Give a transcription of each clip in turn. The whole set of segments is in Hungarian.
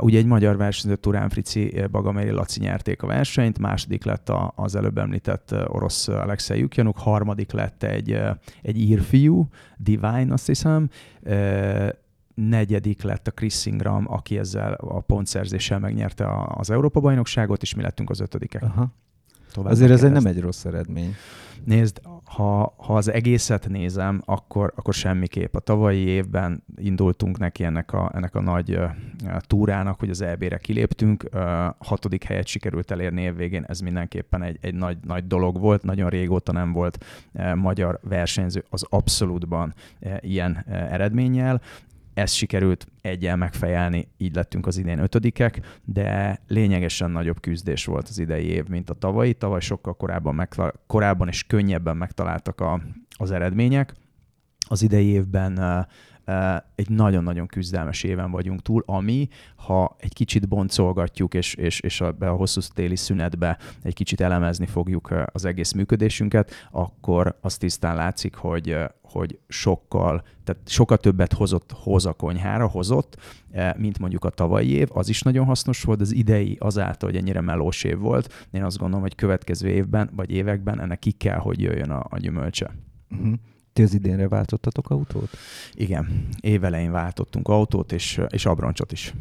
Ugye egy magyar versenyző Turán Frici Bagaméri Laci nyerték a versenyt, második lett az előbb említett orosz Alexei Jukjanuk, harmadik lett egy, egy írfiú, Divine azt hiszem, negyedik lett a Chris Ingram, aki ezzel a pontszerzéssel megnyerte az Európa-bajnokságot, és mi lettünk az ötödikek. Aha. Tovább Azért ez egy nem egy rossz eredmény. Nézd, ha, ha az egészet nézem, akkor, akkor semmiképp. A tavalyi évben indultunk neki ennek a, ennek a nagy túrának, hogy az EB-re kiléptünk. Hatodik helyet sikerült elérni évvégén, ez mindenképpen egy, egy nagy, nagy dolog volt. Nagyon régóta nem volt magyar versenyző az abszolútban ilyen eredménnyel ezt sikerült egyel megfejelni, így lettünk az idén ötödikek, de lényegesen nagyobb küzdés volt az idei év, mint a tavalyi. Tavaly sokkal korábban, megtal- korábban és könnyebben megtaláltak a, az eredmények. Az idei évben egy nagyon-nagyon küzdelmes éven vagyunk túl, ami, ha egy kicsit boncolgatjuk, és, és, és a, a hosszú téli szünetbe egy kicsit elemezni fogjuk az egész működésünket, akkor az tisztán látszik, hogy, hogy sokkal, tehát sokkal többet hozott, hoz a konyhára, hozott, mint mondjuk a tavalyi év, az is nagyon hasznos volt, az idei azáltal, hogy ennyire melós év volt, én azt gondolom, hogy következő évben, vagy években ennek ki kell, hogy jöjjön a, a gyümölcse. Uh-huh. Ti az idénre váltottatok autót? Igen, évelején váltottunk autót, és, és abroncsot is.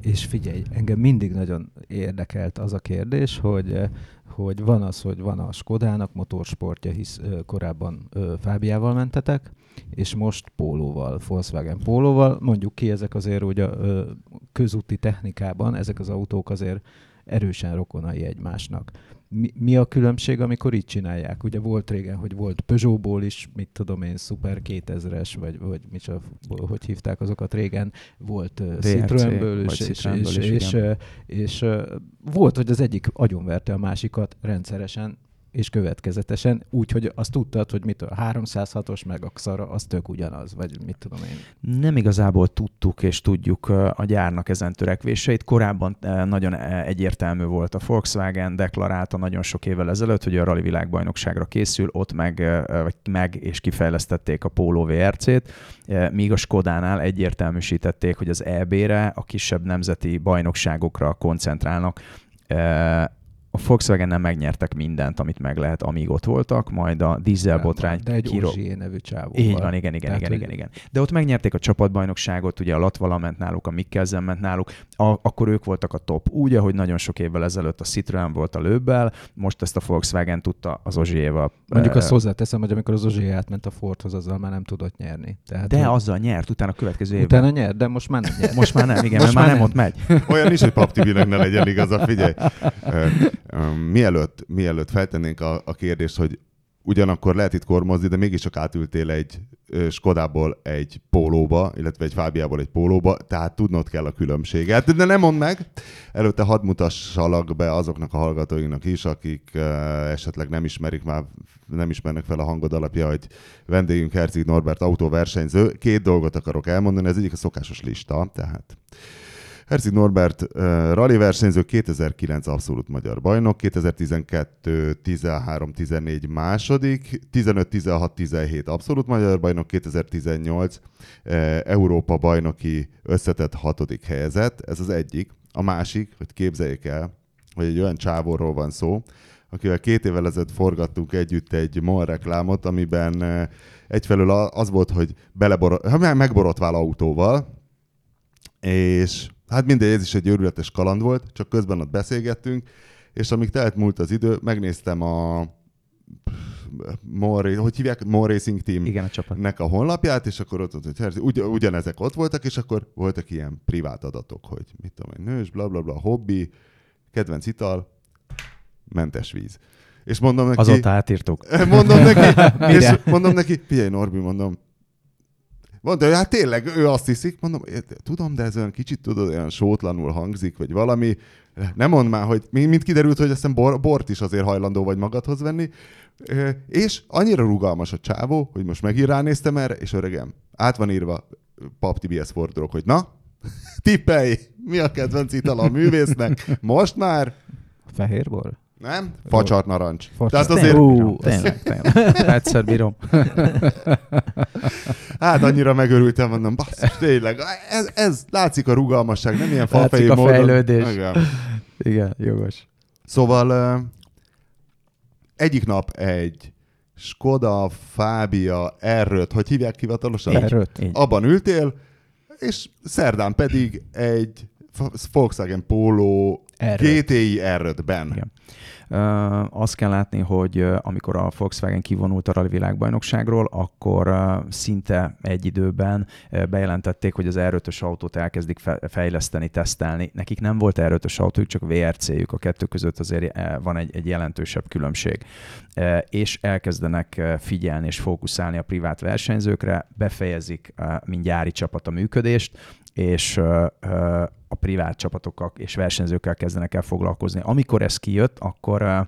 És figyelj, engem mindig nagyon érdekelt az a kérdés, hogy hogy van az, hogy van a Skodának motorsportja, hisz korábban Fábiával mentetek, és most pólóval, Volkswagen pólóval. Mondjuk ki, ezek azért ugye közúti technikában, ezek az autók azért erősen rokonai egymásnak mi, mi a különbség, amikor így csinálják? Ugye volt régen, hogy volt Peugeotból is, mit tudom én, Super 2000-es, vagy, vagy csak, hogy hívták azokat régen, volt uh, Citroenből is, és, és, és, és, és, és uh, volt, hogy az egyik agyonverte a másikat rendszeresen, és következetesen, úgy, hogy azt tudtad, hogy mit a 306-os meg a Xara, az tök ugyanaz, vagy mit tudom én. Nem igazából tudtuk és tudjuk a gyárnak ezen törekvéseit. Korábban nagyon egyértelmű volt a Volkswagen, deklarálta nagyon sok évvel ezelőtt, hogy a rally világbajnokságra készül, ott meg, meg és kifejlesztették a Polo VRC-t, míg a Skodánál egyértelműsítették, hogy az EB-re, a kisebb nemzeti bajnokságokra koncentrálnak a Volkswagen nem megnyertek mindent, amit meg lehet, amíg ott voltak, majd a dízelbotrány... De egy kiro... nevű csávó. Így van, igen, igen, Tehát, igen, igen, igen. De ott megnyerték a csapatbajnokságot, ugye a Latvala ment náluk, a Mikkelzen ment náluk, a, akkor ők voltak a top. Úgy, ahogy nagyon sok évvel ezelőtt a Citroen volt a lőbbel, most ezt a Volkswagen tudta az Ozsiéval. Mondjuk azt hozzáteszem, hogy amikor az Ozsié átment a Fordhoz, azzal már nem tudott nyerni. Tehát, de hogy... azzal nyert, utána a következő évben. Utána nyert, de most már nem nyert. Most már nem, igen, most már, már nem, ott megy. Olyan is, hogy Pap ne legyen igaza, figyelj mielőtt, mielőtt feltennénk a, a kérdést, hogy ugyanakkor lehet itt kormozni, de mégiscsak átültél egy Skodából egy pólóba, illetve egy Fábiából egy pólóba, tehát tudnod kell a különbséget. De nem mondd meg, előtte hadd mutassalak be azoknak a hallgatóinknak is, akik esetleg nem ismerik már, nem ismernek fel a hangod alapja, hogy vendégünk Herzig Norbert autóversenyző. Két dolgot akarok elmondani, ez egyik a szokásos lista, tehát Herzig Norbert uh, rally versenyző 2009 abszolút magyar bajnok, 2012 13 14 második, 15 16 17 abszolút magyar bajnok, 2018 uh, Európa bajnoki összetett hatodik helyezett, ez az egyik. A másik, hogy képzeljék el, hogy egy olyan csávóról van szó, akivel két évvel ezelőtt forgattunk együtt egy MOL reklámot, amiben egyfelől az volt, hogy belebor- megborotvál autóval, és Hát mindegy, ez is egy őrületes kaland volt, csak közben ott beszélgettünk, és amíg telt múlt az idő, megnéztem a More, hogy hívják? More Racing Team Igen, a csapatnak a honlapját, és akkor ott, ott hogy ugy, ugyanezek ott voltak, és akkor voltak ilyen privát adatok, hogy mit tudom én, nős, bla bla bla, hobbi, kedvenc ital, mentes víz. És mondom neki... Azóta átírtuk. Mondom neki, és mondom neki, figyelj Norbi, mondom, Mondta, hogy hát tényleg ő azt hiszik, mondom, tudom, de ez olyan kicsit tudod, olyan sótlanul hangzik, vagy valami. Nem mond már, hogy mint kiderült, hogy ezt bor, bort is azért hajlandó vagy magadhoz venni. És annyira rugalmas a csávó, hogy most megint ránéztem erre, és öregem, át van írva Pap TBS fordulok, hogy na, tippelj, mi a kedvenc ital a művésznek? Most már? Fehérbor? Nem? Facsart narancs. Facsart. Tehát azért, Bírom, tényleg, tényleg. Egyszer bírom. hát annyira megörültem, mondom, basszus, tényleg, ez, ez látszik a rugalmasság, nem ilyen Látszik falfejű a módon. fejlődés. Igen. Igen, jogos. Szóval egyik nap egy Skoda, Fábia, Erőt, hogy hívják hivatalosan? Így. Abban ültél, és szerdán pedig egy Volkswagen Polo Erőt. GTI Erőtben. Igen. Uh, azt kell látni, hogy uh, amikor a Volkswagen kivonult a rally világbajnokságról, akkor uh, szinte egy időben bejelentették, hogy az R5-ös autót elkezdik fe- fejleszteni, tesztelni. Nekik nem volt R5-ös autójuk, csak VRC-jük. A kettő között azért van egy, egy jelentősebb különbség. És elkezdenek figyelni és fókuszálni a privát versenyzőkre, befejezik mint gyári csapat a működést, és a privát csapatokkal és versenyzőkkel kezdenek el foglalkozni. Amikor ez kijött, akkor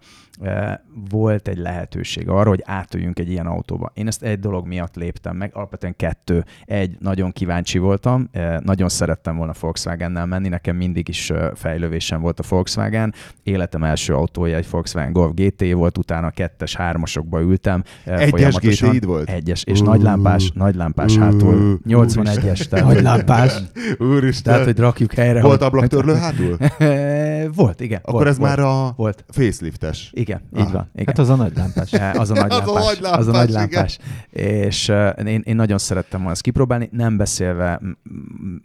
volt egy lehetőség arra, hogy átöljünk egy ilyen autóba. Én ezt egy dolog miatt léptem meg, alapvetően kettő. Egy, nagyon kíváncsi voltam, uh, nagyon szerettem volna Volkswagennel menni, nekem mindig is uh, fejlővésem volt a Volkswagen. Életem első autója egy Volkswagen Golf GT volt, utána kettes, hármasokba ültem. uh, Egyes. GTI-d volt? Egyes, és Ú. nagylámpás, nagylámpás Ú. hátul. 81-es. tehát- Nagy lámpás. Úristen. tehát, hogy rakjuk helyre. Volt hogy- ablaktörlő hátul? volt, igen. Akkor volt, ez volt, már a Volt. faceliftes. Igen, Ah. így van. Igen. Hát az a nagy lámpás. Eh, az a nagy Az a lámpás. nagy lámpás, az a nagy igen. lámpás. És uh, én, én nagyon szerettem volna ezt kipróbálni, nem beszélve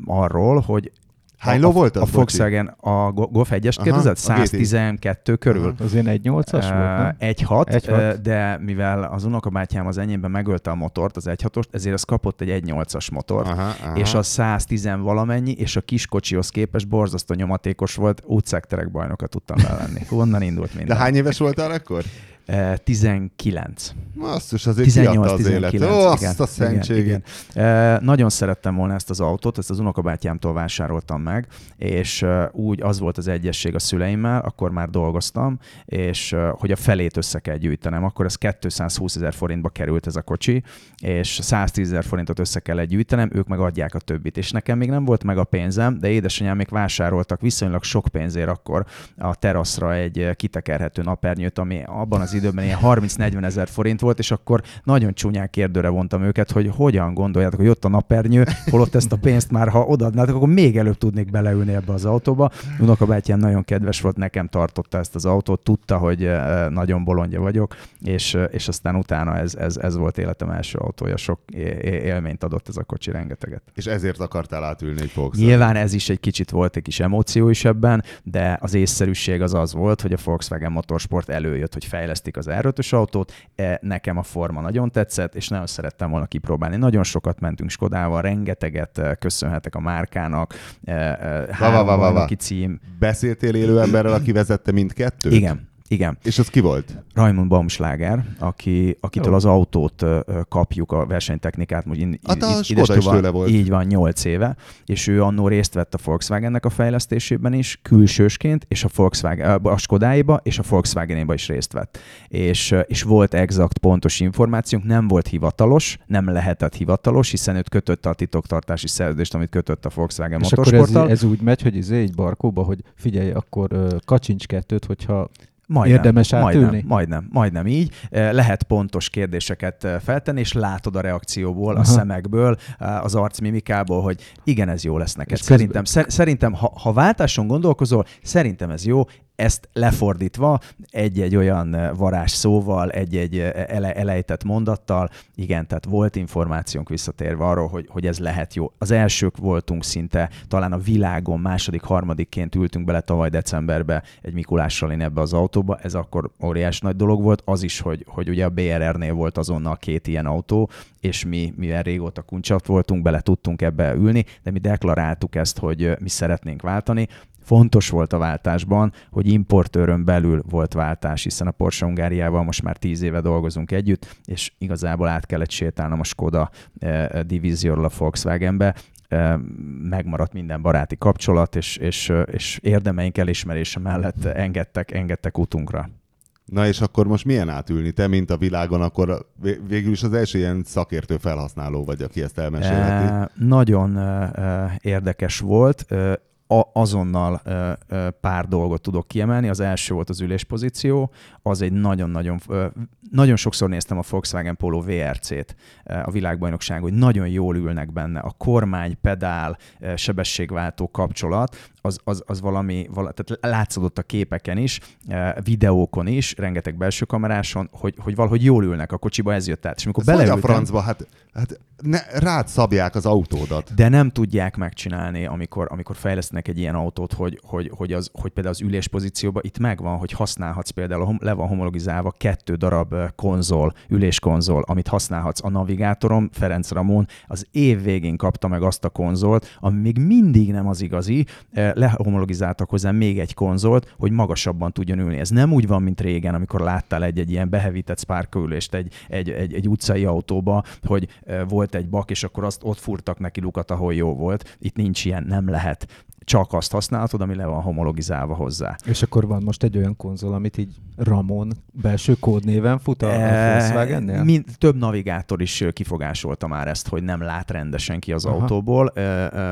arról, hogy Hány ló a, volt az, a? Volkswagen, a Go- Golf 1-est Aha, kérdezett? a GT. 112 körül. Az én 1.8-as volt, nem? Uh, 1.6, 1.6. uh, de mivel az unokabátyám az enyémben megölte a motort, az 1.6-ost, ezért az kapott egy 1.8-as motort. Aha, aha. és a 110 valamennyi, és a kiskocsihoz képest borzasztó nyomatékos volt, útszekterek bajnoka tudtam belenni. Honnan indult De minden? hány éves voltál akkor? Eh, 19. Basszus, azért kiadta az élet. 18-19. Ó, azt a szentségét. E, nagyon szerettem volna ezt az autót, ezt az unokabátyámtól vásároltam meg, és úgy az volt az egyesség a szüleimmel, akkor már dolgoztam, és hogy a felét össze kell gyűjtenem, akkor ez 220 ezer forintba került ez a kocsi, és 110 ezer forintot össze kell gyűjtenem, ők meg adják a többit. És nekem még nem volt meg a pénzem, de édesanyám még vásároltak viszonylag sok pénzért akkor a teraszra egy kitekerhető napernyőt, ami abban az időben ilyen 30-40 ezer forint volt, és akkor nagyon csúnyán kérdőre vontam őket, hogy hogyan gondoljátok, hogy ott a napernyő, holott ezt a pénzt már, ha odaadnátok, akkor még előbb tudnék beleülni ebbe az autóba. Unokabátyám nagyon kedves volt, nekem tartotta ezt az autót, tudta, hogy eh, nagyon bolondja vagyok, és, eh, és aztán utána ez, ez, ez volt életem első autója, sok élményt adott ez a kocsi, rengeteget. És ezért akartál átülni egy Volkswagen. Nyilván ez is egy kicsit volt egy kis emóció is ebben, de az észszerűség az az volt, hogy a Volkswagen Motorsport előjött, hogy fejlesztik az r autót. E, Nekem a forma nagyon tetszett, és nagyon szerettem volna kipróbálni. Nagyon sokat mentünk Skodával, rengeteget eh, köszönhetek a márkának. eh, Három va, va, va. bajnoki cím. Beszéltél élő emberrel, aki vezette mindkettőt? Igen, igen. És az ki volt? Raimund Baumschlager, aki, akitől Jó. az autót kapjuk, a versenytechnikát, most in, Hát a Skoda is tőle volt. Így van, 8 éve, és ő annó részt vett a Volkswagennek a fejlesztésében is, külsősként, és a Volkswagen, a Skodáiba és a Volkswagenéba is részt vett. És, és volt exakt, pontos információnk, nem volt hivatalos, nem lehetett hivatalos, hiszen őt kötötte a titoktartási szerződést, amit kötött a Volkswagen És akkor ez, ez úgy megy, hogy izé egy barkóba, hogy figyelj, akkor kacsincs kettőt, hogyha Majdnem, Érdemes átülni? Majdnem, majdnem, majdnem így. Eh, Lehet pontos kérdéseket eh, feltenni, és látod a reakcióból, a Aha. szemekből, eh, az arcmimikából, hogy igen, ez jó lesz neked. És közben- Szerintem, szer- szerintem ha, ha váltáson gondolkozol, szerintem ez jó, ezt lefordítva egy-egy olyan eh, varázs szóval, egy-egy eh, ele, elejtett mondattal, igen, tehát volt információnk visszatérve arról, hogy, hogy ez lehet jó. Az elsők voltunk szinte, talán a világon második, harmadikként ültünk bele tavaly decemberbe egy Mikulással én ebbe az autóba, ez akkor óriás nagy dolog volt, az is, hogy, hogy ugye a BRR-nél volt azonnal két ilyen autó, és mi, mivel régóta kuncsat voltunk, bele tudtunk ebbe ülni, de mi deklaráltuk ezt, hogy ö, mi szeretnénk váltani, Fontos volt a váltásban, hogy importőrön belül volt váltás, hiszen a Porsche Hungáriával most már tíz éve dolgozunk együtt, és igazából át kellett sétálnom a Skoda eh, divízióról a Volkswagenbe, Eh, megmaradt minden baráti kapcsolat, és, és, eh, és érdemeink elismerése mellett engedtek, engedtek utunkra. Na és akkor most milyen átülni? Te, mint a világon, akkor vé- végül is az első ilyen szakértő felhasználó vagy, aki ezt elmesélheti. Eh, nagyon eh, eh, érdekes volt. Eh, a, azonnal ö, ö, pár dolgot tudok kiemelni. Az első volt az üléspozíció, az egy nagyon-nagyon, nagyon sokszor néztem a Volkswagen Polo VRC-t a világbajnokság, hogy nagyon jól ülnek benne. A kormány, pedál, sebességváltó kapcsolat, az, az, az valami, vala, tehát látszódott a képeken is, videókon is, rengeteg belső kameráson, hogy, hogy valahogy jól ülnek a kocsiba, ez jött át. És amikor beleültem, a francba, hát, hát ne, rád szabják az autódat. De nem tudják megcsinálni, amikor, amikor fejlesztenek egy ilyen autót, hogy, hogy, hogy, az, hogy például az üléspozícióban itt megvan, hogy használhatsz például, le van homologizálva kettő darab konzol, üléskonzol, amit használhatsz a navigátorom, Ferenc Ramon az év végén kapta meg azt a konzolt, ami még mindig nem az igazi, lehomologizáltak hozzá még egy konzolt, hogy magasabban tudjon ülni. Ez nem úgy van, mint régen, amikor láttál egy-egy ilyen behevített sparkülést egy, egy, egy, egy utcai autóba, hogy volt egy bak, és akkor azt ott furtak neki lukat, ahol jó volt. Itt nincs ilyen, nem lehet csak azt használhatod, ami le van homologizálva hozzá. És akkor van most egy olyan konzol, amit így Ramon belső kódnéven fut a e, Volkswagen-nél? Mind, több navigátor is kifogásolta már ezt, hogy nem lát rendesen ki az Aha. autóból.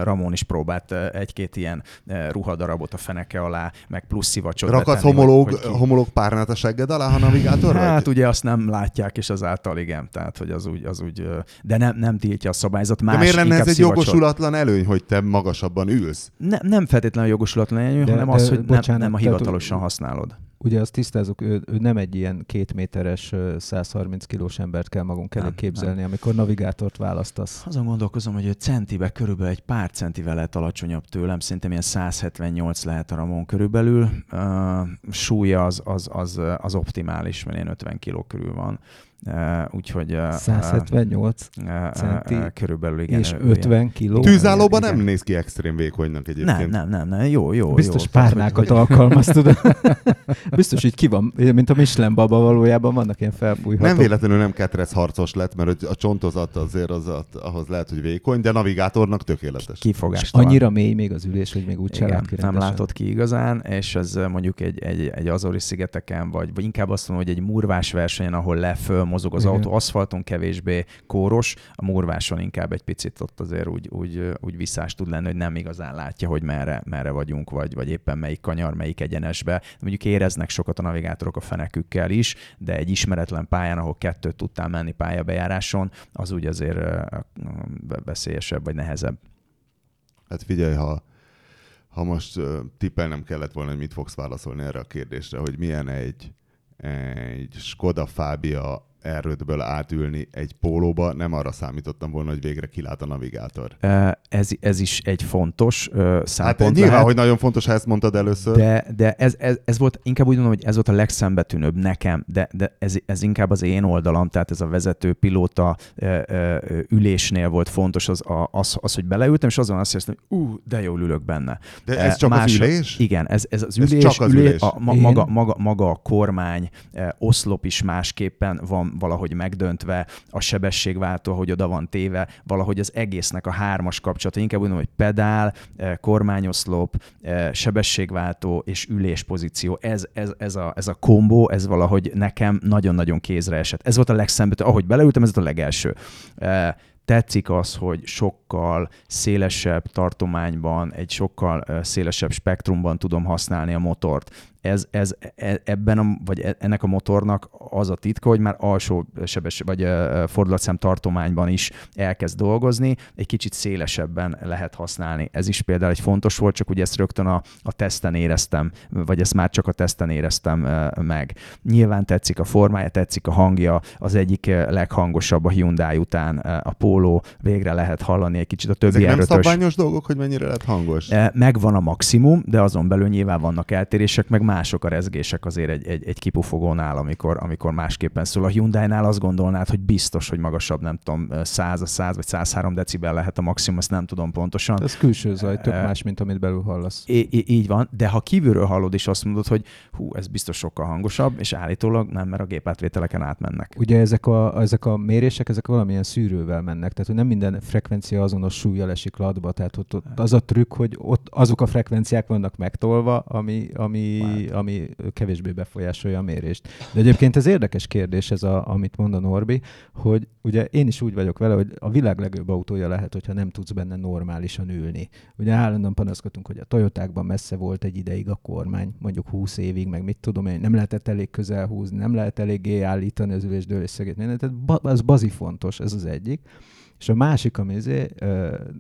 Ramon is próbált egy-két ilyen ruhadarabot a feneke alá, meg plusz szivacsot Rakadsz homológ, hogy, hogy homológ párnát a segged alá, ha navigátor Hát vagy? ugye azt nem látják, és azáltal igen, tehát hogy az úgy, az úgy de nem, nem tiltja a szabályzat. Más, de miért lenne ez egy jogosulatlan előny, hogy te magasabban ülsz? Ne, nem feltétlenül jogosulatlan előny, hanem de, az, hogy bocsánat, nem, nem a hivatalosan használod. Ugye azt tisztázunk, ő, ő nem egy ilyen két méteres, 130 kilós embert kell magunk elé képzelni, nem. amikor navigátort választasz. Azon gondolkozom, hogy ő centibe körülbelül egy pár centivel lehet alacsonyabb tőlem, szerintem ilyen 178 lehet a Ramon körülbelül. Uh, súlya az, az, az, az optimális, mert ilyen 50 kiló körül van. Uh, úgyhogy... Uh, 178 uh, centi. Körülbelül, igen. És 50 kiló. Tűzállóban nem néz ki extrém vékonynak egyébként. Nem, nem, nem, nem. jó, jó. Biztos jó, párnákat hogy... alkalmaz, tudod. Biztos, hogy ki van, mint a Michelin baba valójában vannak ilyen felbújhatók. Nem véletlenül nem ketrec harcos lett, mert a csontozat azért az, ahhoz lehet, hogy vékony, de navigátornak tökéletes. Kifogás. Annyira mély még az ülés, hogy még úgy igen, ki Nem látott ki igazán, és ez mondjuk egy, egy, egy Azori szigeteken, vagy, vagy inkább azt mondom, hogy egy murvás versenyen, ahol leföl mozog az Igen. autó, aszfalton kevésbé kóros, a murváson inkább egy picit ott azért úgy, úgy, úgy visszás tud lenni, hogy nem igazán látja, hogy merre, merre vagyunk, vagy, vagy éppen melyik kanyar, melyik egyenesbe. Mondjuk éreznek sokat a navigátorok a fenekükkel is, de egy ismeretlen pályán, ahol kettőt tudtál menni pályabejáráson, az úgy azért veszélyesebb, vagy nehezebb. Hát figyelj, ha, ha most uh, tippelnem kellett volna, hogy mit fogsz válaszolni erre a kérdésre, hogy milyen egy, egy Skoda Fábia erődből átülni egy pólóba, nem arra számítottam volna, hogy végre kilát a navigátor. Ez, ez is egy fontos szempont Hát nyilván, lehet, hogy nagyon fontos, ha ezt mondtad először. De, de ez, ez, ez, volt, inkább úgy mondom, hogy ez volt a legszembetűnőbb nekem, de, de ez, ez inkább az én oldalam, tehát ez a vezető pilóta ülésnél volt fontos az, az, az, hogy beleültem, és azon azt hiszem, hogy ú, de jól ülök benne. De ez csak Más, az ülés? Igen, ez, ez az ülés, ez csak az ülés, ülés. A, ma, maga, maga, maga a kormány, oszlop is másképpen van valahogy megdöntve, a sebességváltó, hogy oda van téve, valahogy az egésznek a hármas kapcsolata, inkább úgy mondom, hogy pedál, eh, kormányoszlop, eh, sebességváltó és üléspozíció, ez, ez, ez, a, ez a kombó, ez valahogy nekem nagyon-nagyon kézre esett. Ez volt a legszembetű, ahogy beleültem, ez volt a legelső. Eh, tetszik az, hogy sokkal szélesebb tartományban, egy sokkal szélesebb spektrumban tudom használni a motort ez, ez, e, ebben a, vagy e, ennek a motornak az a titka, hogy már alsó sebes, vagy fordulatszám tartományban is elkezd dolgozni, egy kicsit szélesebben lehet használni. Ez is például egy fontos volt, csak ugye ezt rögtön a, a teszten éreztem, vagy ezt már csak a teszten éreztem meg. Nyilván tetszik a formája, tetszik a hangja, az egyik leghangosabb a Hyundai után a Polo, végre lehet hallani egy kicsit a többi Ezek nem szabványos dolgok, hogy mennyire lehet hangos? Megvan a maximum, de azon belül nyilván vannak eltérések, meg mások a rezgések azért egy, egy, egy kipufogónál, amikor, amikor másképpen szól. A Hyundai-nál azt gondolnád, hogy biztos, hogy magasabb, nem tudom, 100, 100 vagy 103 decibel lehet a maximum, ezt nem tudom pontosan. Ez külső zaj, tök más, mint amit belül hallasz. I- így van, de ha kívülről hallod és azt mondod, hogy hú, ez biztos sokkal hangosabb, és állítólag nem, mert a gépátvételeken átmennek. Ugye ezek a, ezek a mérések, ezek valamilyen szűrővel mennek, tehát hogy nem minden frekvencia azonos súlyjal esik ladba, tehát ott, ott az a trükk, hogy ott azok a frekvenciák vannak megtolva, ami, ami ami, kevésbé befolyásolja a mérést. De egyébként ez érdekes kérdés, ez a, amit mond a Norbi, hogy ugye én is úgy vagyok vele, hogy a világ legjobb autója lehet, hogyha nem tudsz benne normálisan ülni. Ugye állandóan panaszkodtunk, hogy a Toyotákban messze volt egy ideig a kormány, mondjuk 20 évig, meg mit tudom én, nem lehetett elég közel húzni, nem lehet eléggé állítani az ülésdől szögét. Tehát az bazi fontos, ez az egyik. És a másik, ami azért,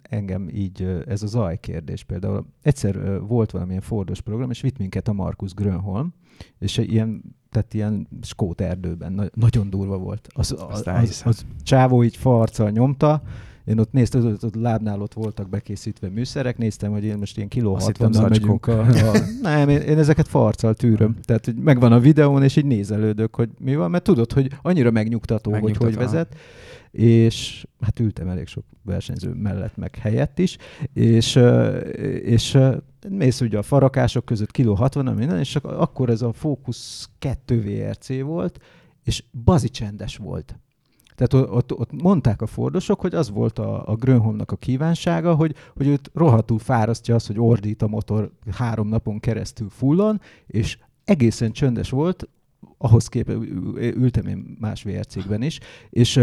engem így, ez a zaj kérdés például. Egyszer volt valamilyen Fordos program, és vitt minket a Markus Grönholm, és ilyen, tehát ilyen skót erdőben, na, nagyon durva volt. Az, az, az, az, az csávó így farccal nyomta, én ott néztem, ott, ott lábnál ott voltak bekészítve műszerek, néztem, hogy én most ilyen kiló 60 megyünk a, a... Nem, én, én, ezeket farccal tűröm. Tehát, hogy megvan a videón, és így nézelődök, hogy mi van, mert tudod, hogy annyira megnyugtató, megnyugtató. hogy hogy vezet és hát ültem elég sok versenyző mellett, meg helyett is, és, és mész ugye a farakások között kiló 60, minden, és akkor ez a Focus 2 VRC volt, és bazi csendes volt. Tehát ott, ott mondták a fordosok, hogy az volt a, a Grönholmnak a kívánsága, hogy, hogy őt rohadtul fárasztja az, hogy ordít a motor három napon keresztül fullon, és egészen csöndes volt, ahhoz képest ültem én más VRC-kben is, és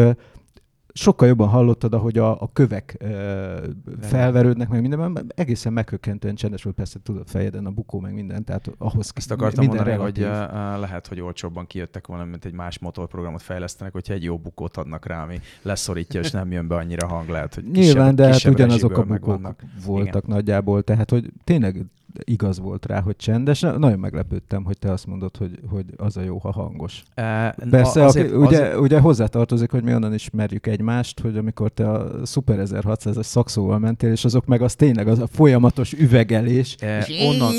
sokkal jobban hallottad, ahogy a, a kövek ö, felverődnek, meg mindenben, egészen meghökkentően csendes volt, persze tudod fejeden a bukó, meg minden, tehát ahhoz Ezt akartam minden mondani, relatív. hogy uh, lehet, hogy olcsóbban kijöttek volna, mint egy más motorprogramot fejlesztenek, hogyha egy jó bukót adnak rá, ami leszorítja, és nem jön be annyira hang, lehet, hogy kisebb, Nyilván, de hát ugyanazok a bukók voltak Igen. nagyjából, tehát hogy tényleg igaz volt rá, hogy csendes. Nagyon meglepődtem, hogy te azt mondod, hogy, hogy az a jó, ha hangos. E, Persze, azért, aki, ugye, azért... ugye hozzátartozik, hogy mi onnan ismerjük egymást, hogy amikor te a Super 1600-as szakszóval mentél, és azok meg az tényleg az a folyamatos üvegelés. E, onnan,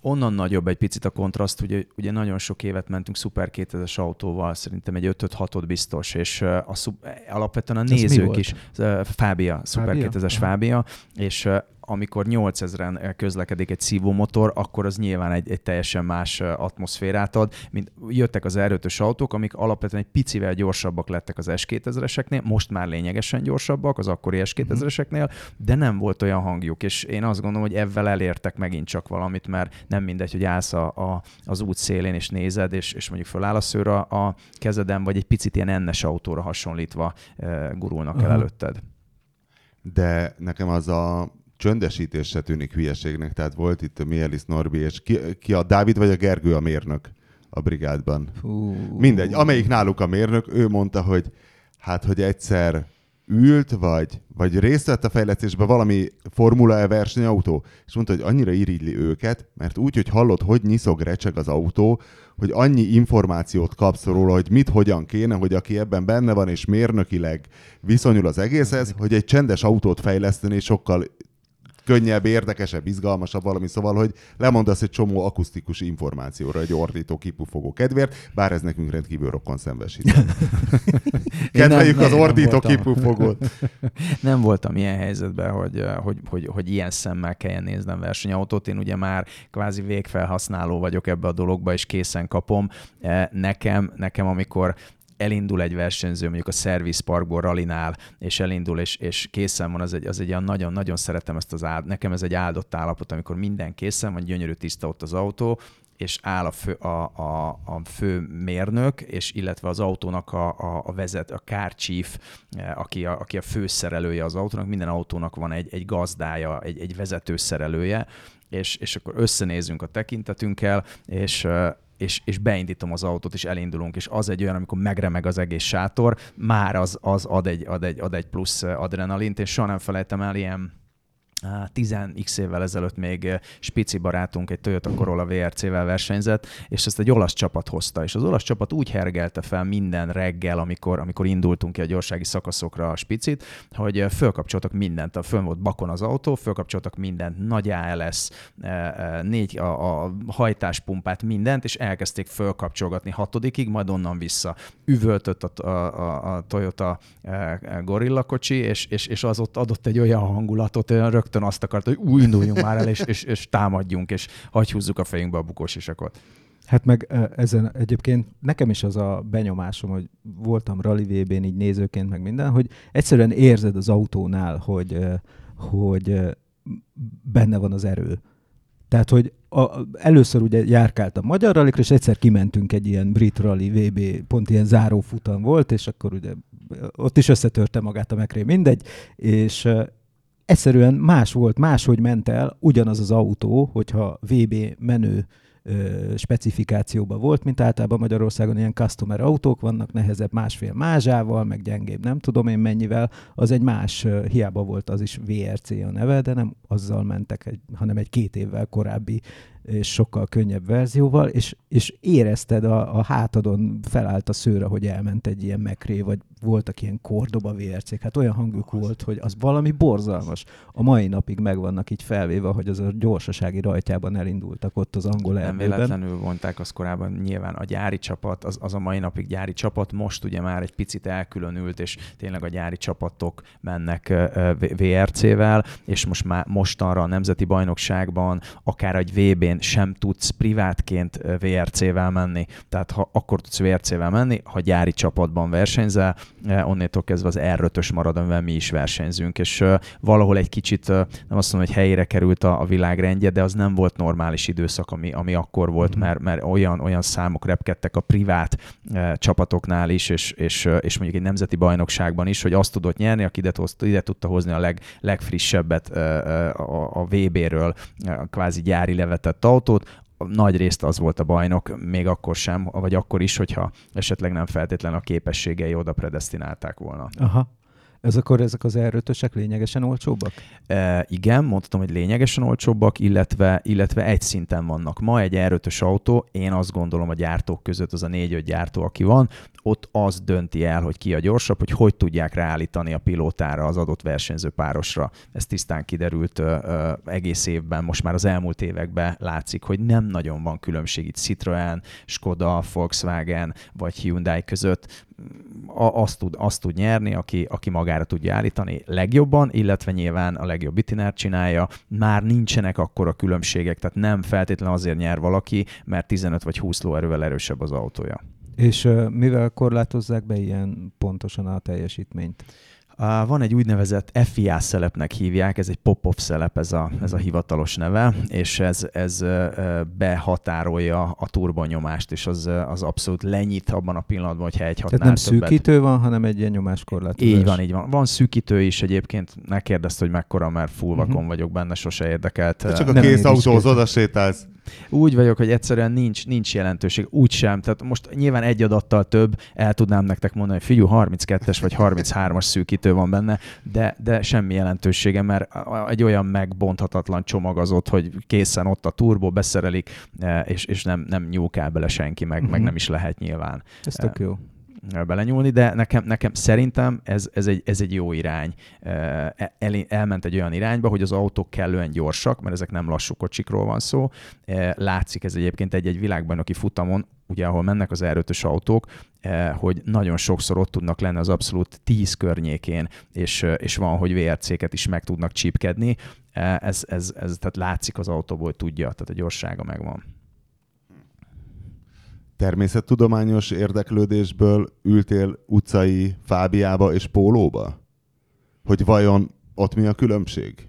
onnan nagyobb egy picit a kontraszt, ugye, ugye nagyon sok évet mentünk Super 2000-es autóval, szerintem egy 5-6-ot biztos, és a, alapvetően a nézők is, Fábia, Super Fábia? 2000-es Fábia, és amikor 8000-en közlekedik egy szívómotor, akkor az nyilván egy, egy teljesen más atmoszférát ad, mint jöttek az erőtös autók, amik alapvetően egy picivel gyorsabbak lettek az S2000-eseknél, most már lényegesen gyorsabbak az akkori S2000-eseknél, de nem volt olyan hangjuk, és én azt gondolom, hogy ebben elértek megint csak valamit, mert nem mindegy, hogy állsz a, a, az út szélén és nézed, és, és mondjuk föláll a szőr a, a kezeden, vagy egy picit ilyen ennes autóra hasonlítva e, gurulnak uh-huh. el előtted. De nekem az a csöndesítés se tűnik hülyeségnek, tehát volt itt a Mielis Norbi, és ki, ki a Dávid vagy a Gergő a mérnök a brigádban. Fú. Mindegy, amelyik náluk a mérnök, ő mondta, hogy hát, hogy egyszer ült, vagy, vagy részt vett a fejlesztésben valami Formula E versenyautó, és mondta, hogy annyira irigyli őket, mert úgy, hogy hallott, hogy nyiszog, recseg az autó, hogy annyi információt kapsz róla, hogy mit, hogyan kéne, hogy aki ebben benne van, és mérnökileg viszonyul az egészhez, hogy egy csendes autót fejleszteni sokkal könnyebb, érdekesebb, izgalmasabb valami, szóval, hogy lemondasz egy csomó akusztikus információra egy ordító kipufogó kedvéért, bár ez nekünk rendkívül rokon szemves, Kedveljük az ordító kipufogót. Nem voltam ilyen helyzetben, hogy, hogy, hogy, hogy ilyen szemmel kelljen néznem versenyautót. Én ugye már kvázi végfelhasználó vagyok ebbe a dologba, és készen kapom. Nekem, nekem amikor elindul egy versenyző mondjuk a Service Parkból ralinál, és elindul, és, és készen van, az egy, az egy olyan nagyon-nagyon szeretem ezt az áld, nekem ez egy áldott állapot, amikor minden készen van, gyönyörű tiszta ott az autó, és áll a fő, a, a, a fő mérnök, és illetve az autónak a, a, a vezet, a car chief, eh, aki a, aki a főszerelője az autónak, minden autónak van egy, egy gazdája, egy, egy vezetőszerelője, és, és akkor összenézünk a tekintetünkkel, és eh, és, és beindítom az autót, és elindulunk, és az egy olyan, amikor megremeg az egész sátor, már az, az ad, egy, ad, egy, ad egy plusz adrenalint, és soha nem felejtem el ilyen 10x évvel ezelőtt még Spici barátunk egy Toyota Corolla VRC-vel versenyzett, és ezt egy olasz csapat hozta, és az olasz csapat úgy hergelte fel minden reggel, amikor, amikor indultunk ki a gyorsági szakaszokra a Spicit, hogy fölkapcsoltak mindent, a fönn volt bakon az autó, fölkapcsoltak mindent, nagy ALS, négy a, a hajtáspumpát, mindent, és elkezdték fölkapcsolgatni hatodikig, majd onnan vissza. Üvöltött a, a, a Toyota Gorilla kocsi, és, és, és az ott adott egy olyan hangulatot, olyan rögtön rögtön azt akart, hogy új induljunk már el, és, és, és támadjunk, és hagyhúzzuk a fejünkbe a bukós isakot. Hát meg ezen egyébként nekem is az a benyomásom, hogy voltam Rally vb így nézőként, meg minden, hogy egyszerűen érzed az autónál, hogy, hogy benne van az erő. Tehát, hogy a, először ugye járkáltam magyar rallikra, és egyszer kimentünk egy ilyen brit rally VB, pont ilyen zárófutam volt, és akkor ugye ott is összetörte magát a mekré, mindegy, és egyszerűen más volt, máshogy ment el ugyanaz az autó, hogyha VB menő specifikációban volt, mint általában Magyarországon ilyen customer autók vannak, nehezebb másfél mázsával, meg gyengébb nem tudom én mennyivel, az egy más, hiába volt az is VRC a neve, de nem azzal mentek, egy, hanem egy két évvel korábbi és sokkal könnyebb verzióval, és, és érezted a, a hátadon felállt a szőre, hogy elment egy ilyen mekré, vagy voltak ilyen kordoba vrc hát olyan hangjuk volt, hogy az valami borzalmas. A mai napig megvannak így felvéve, hogy az a gyorsasági rajtjában elindultak ott az angol Nem véletlenül vonták azt korábban nyilván a gyári csapat, az, az a mai napig gyári csapat, most ugye már egy picit elkülönült, és tényleg a gyári csapatok mennek VRC-vel, és most már mostanra a Nemzeti Bajnokságban, akár egy VB-n sem tudsz privátként VRC-vel menni. Tehát ha akkor tudsz VRC-vel menni, ha gyári csapatban versenyzel, onnétól kezdve az R5-ös marad, amivel mi is versenyzünk, és valahol egy kicsit, nem azt mondom, hogy helyére került a, a világrendje, de az nem volt normális időszak, ami, ami akkor volt, mm. mert, mert olyan, olyan számok repkedtek a privát csapatoknál is, és, és, és mondjuk egy nemzeti bajnokságban is, hogy azt tudott nyerni, aki ide, ide tudta hozni a leg, legfrissebbet a, a VB-ről, kvázi gyári levetett autót, nagy részt az volt a bajnok, még akkor sem, vagy akkor is, hogyha esetleg nem feltétlen a képességei oda predestinálták volna. Aha. Ez akkor ezek az r lényegesen olcsóbbak? E, igen, mondhatom, hogy lényegesen olcsóbbak, illetve, illetve egy szinten vannak. Ma egy r autó, én azt gondolom a gyártók között az a négy-öt gyártó, aki van, ott az dönti el, hogy ki a gyorsabb, hogy hogy tudják ráállítani a pilótára az adott versenyző párosra. Ez tisztán kiderült ö, ö, egész évben, most már az elmúlt években látszik, hogy nem nagyon van különbség itt Citroen, Skoda, Volkswagen vagy Hyundai között. A, azt, tud, azt tud nyerni, aki, aki magára tudja állítani legjobban, illetve nyilván a legjobb itinert csinálja. Már nincsenek akkora különbségek, tehát nem feltétlenül azért nyer valaki, mert 15 vagy 20 lóerővel erősebb az autója. És uh, mivel korlátozzák be ilyen pontosan a teljesítményt? Uh, van egy úgynevezett FIA szelepnek hívják, ez egy pop-off szelep, ez a, ez a hivatalos neve, és ez, ez uh, behatárolja a turbonyomást, és az, az abszolút lenyit abban a pillanatban, hogyha egy hatnál Tehát nem többet. szűkítő van, hanem egy ilyen nyomáskorlátozás. Így van, így van. Van szűkítő is egyébként, ne kérdezd, hogy mekkora, mert full vakon uh-huh. vagyok benne, sose érdekelt. De csak a kész autóhoz oda sétálsz. Úgy vagyok, hogy egyszerűen nincs, nincs jelentőség, úgy sem. Tehát most nyilván egy adattal több el tudnám nektek mondani, hogy figyú, 32-es vagy 33-as szűkítő van benne, de, de semmi jelentősége, mert egy olyan megbonthatatlan csomag az ott, hogy készen ott a turbo, beszerelik, e, és, és nem, nem nyúkál bele senki, meg, uh-huh. meg mhm. nem is lehet nyilván. Ez tök jó belenyúlni, de nekem, nekem szerintem ez, ez, egy, ez egy jó irány. E, el, elment egy olyan irányba, hogy az autók kellően gyorsak, mert ezek nem lassú kocsikról van szó. Látszik ez egyébként egy-egy világbajnoki futamon, ugye ahol mennek az r autók, hogy nagyon sokszor ott tudnak lenni az abszolút 10 környékén, és, és van, hogy VRC-ket is meg tudnak csípkedni. Ez, ez, ez, tehát látszik az autóból, hogy tudja, tehát a gyorsága megvan természettudományos érdeklődésből ültél utcai fábiába és pólóba? Hogy vajon ott mi a különbség?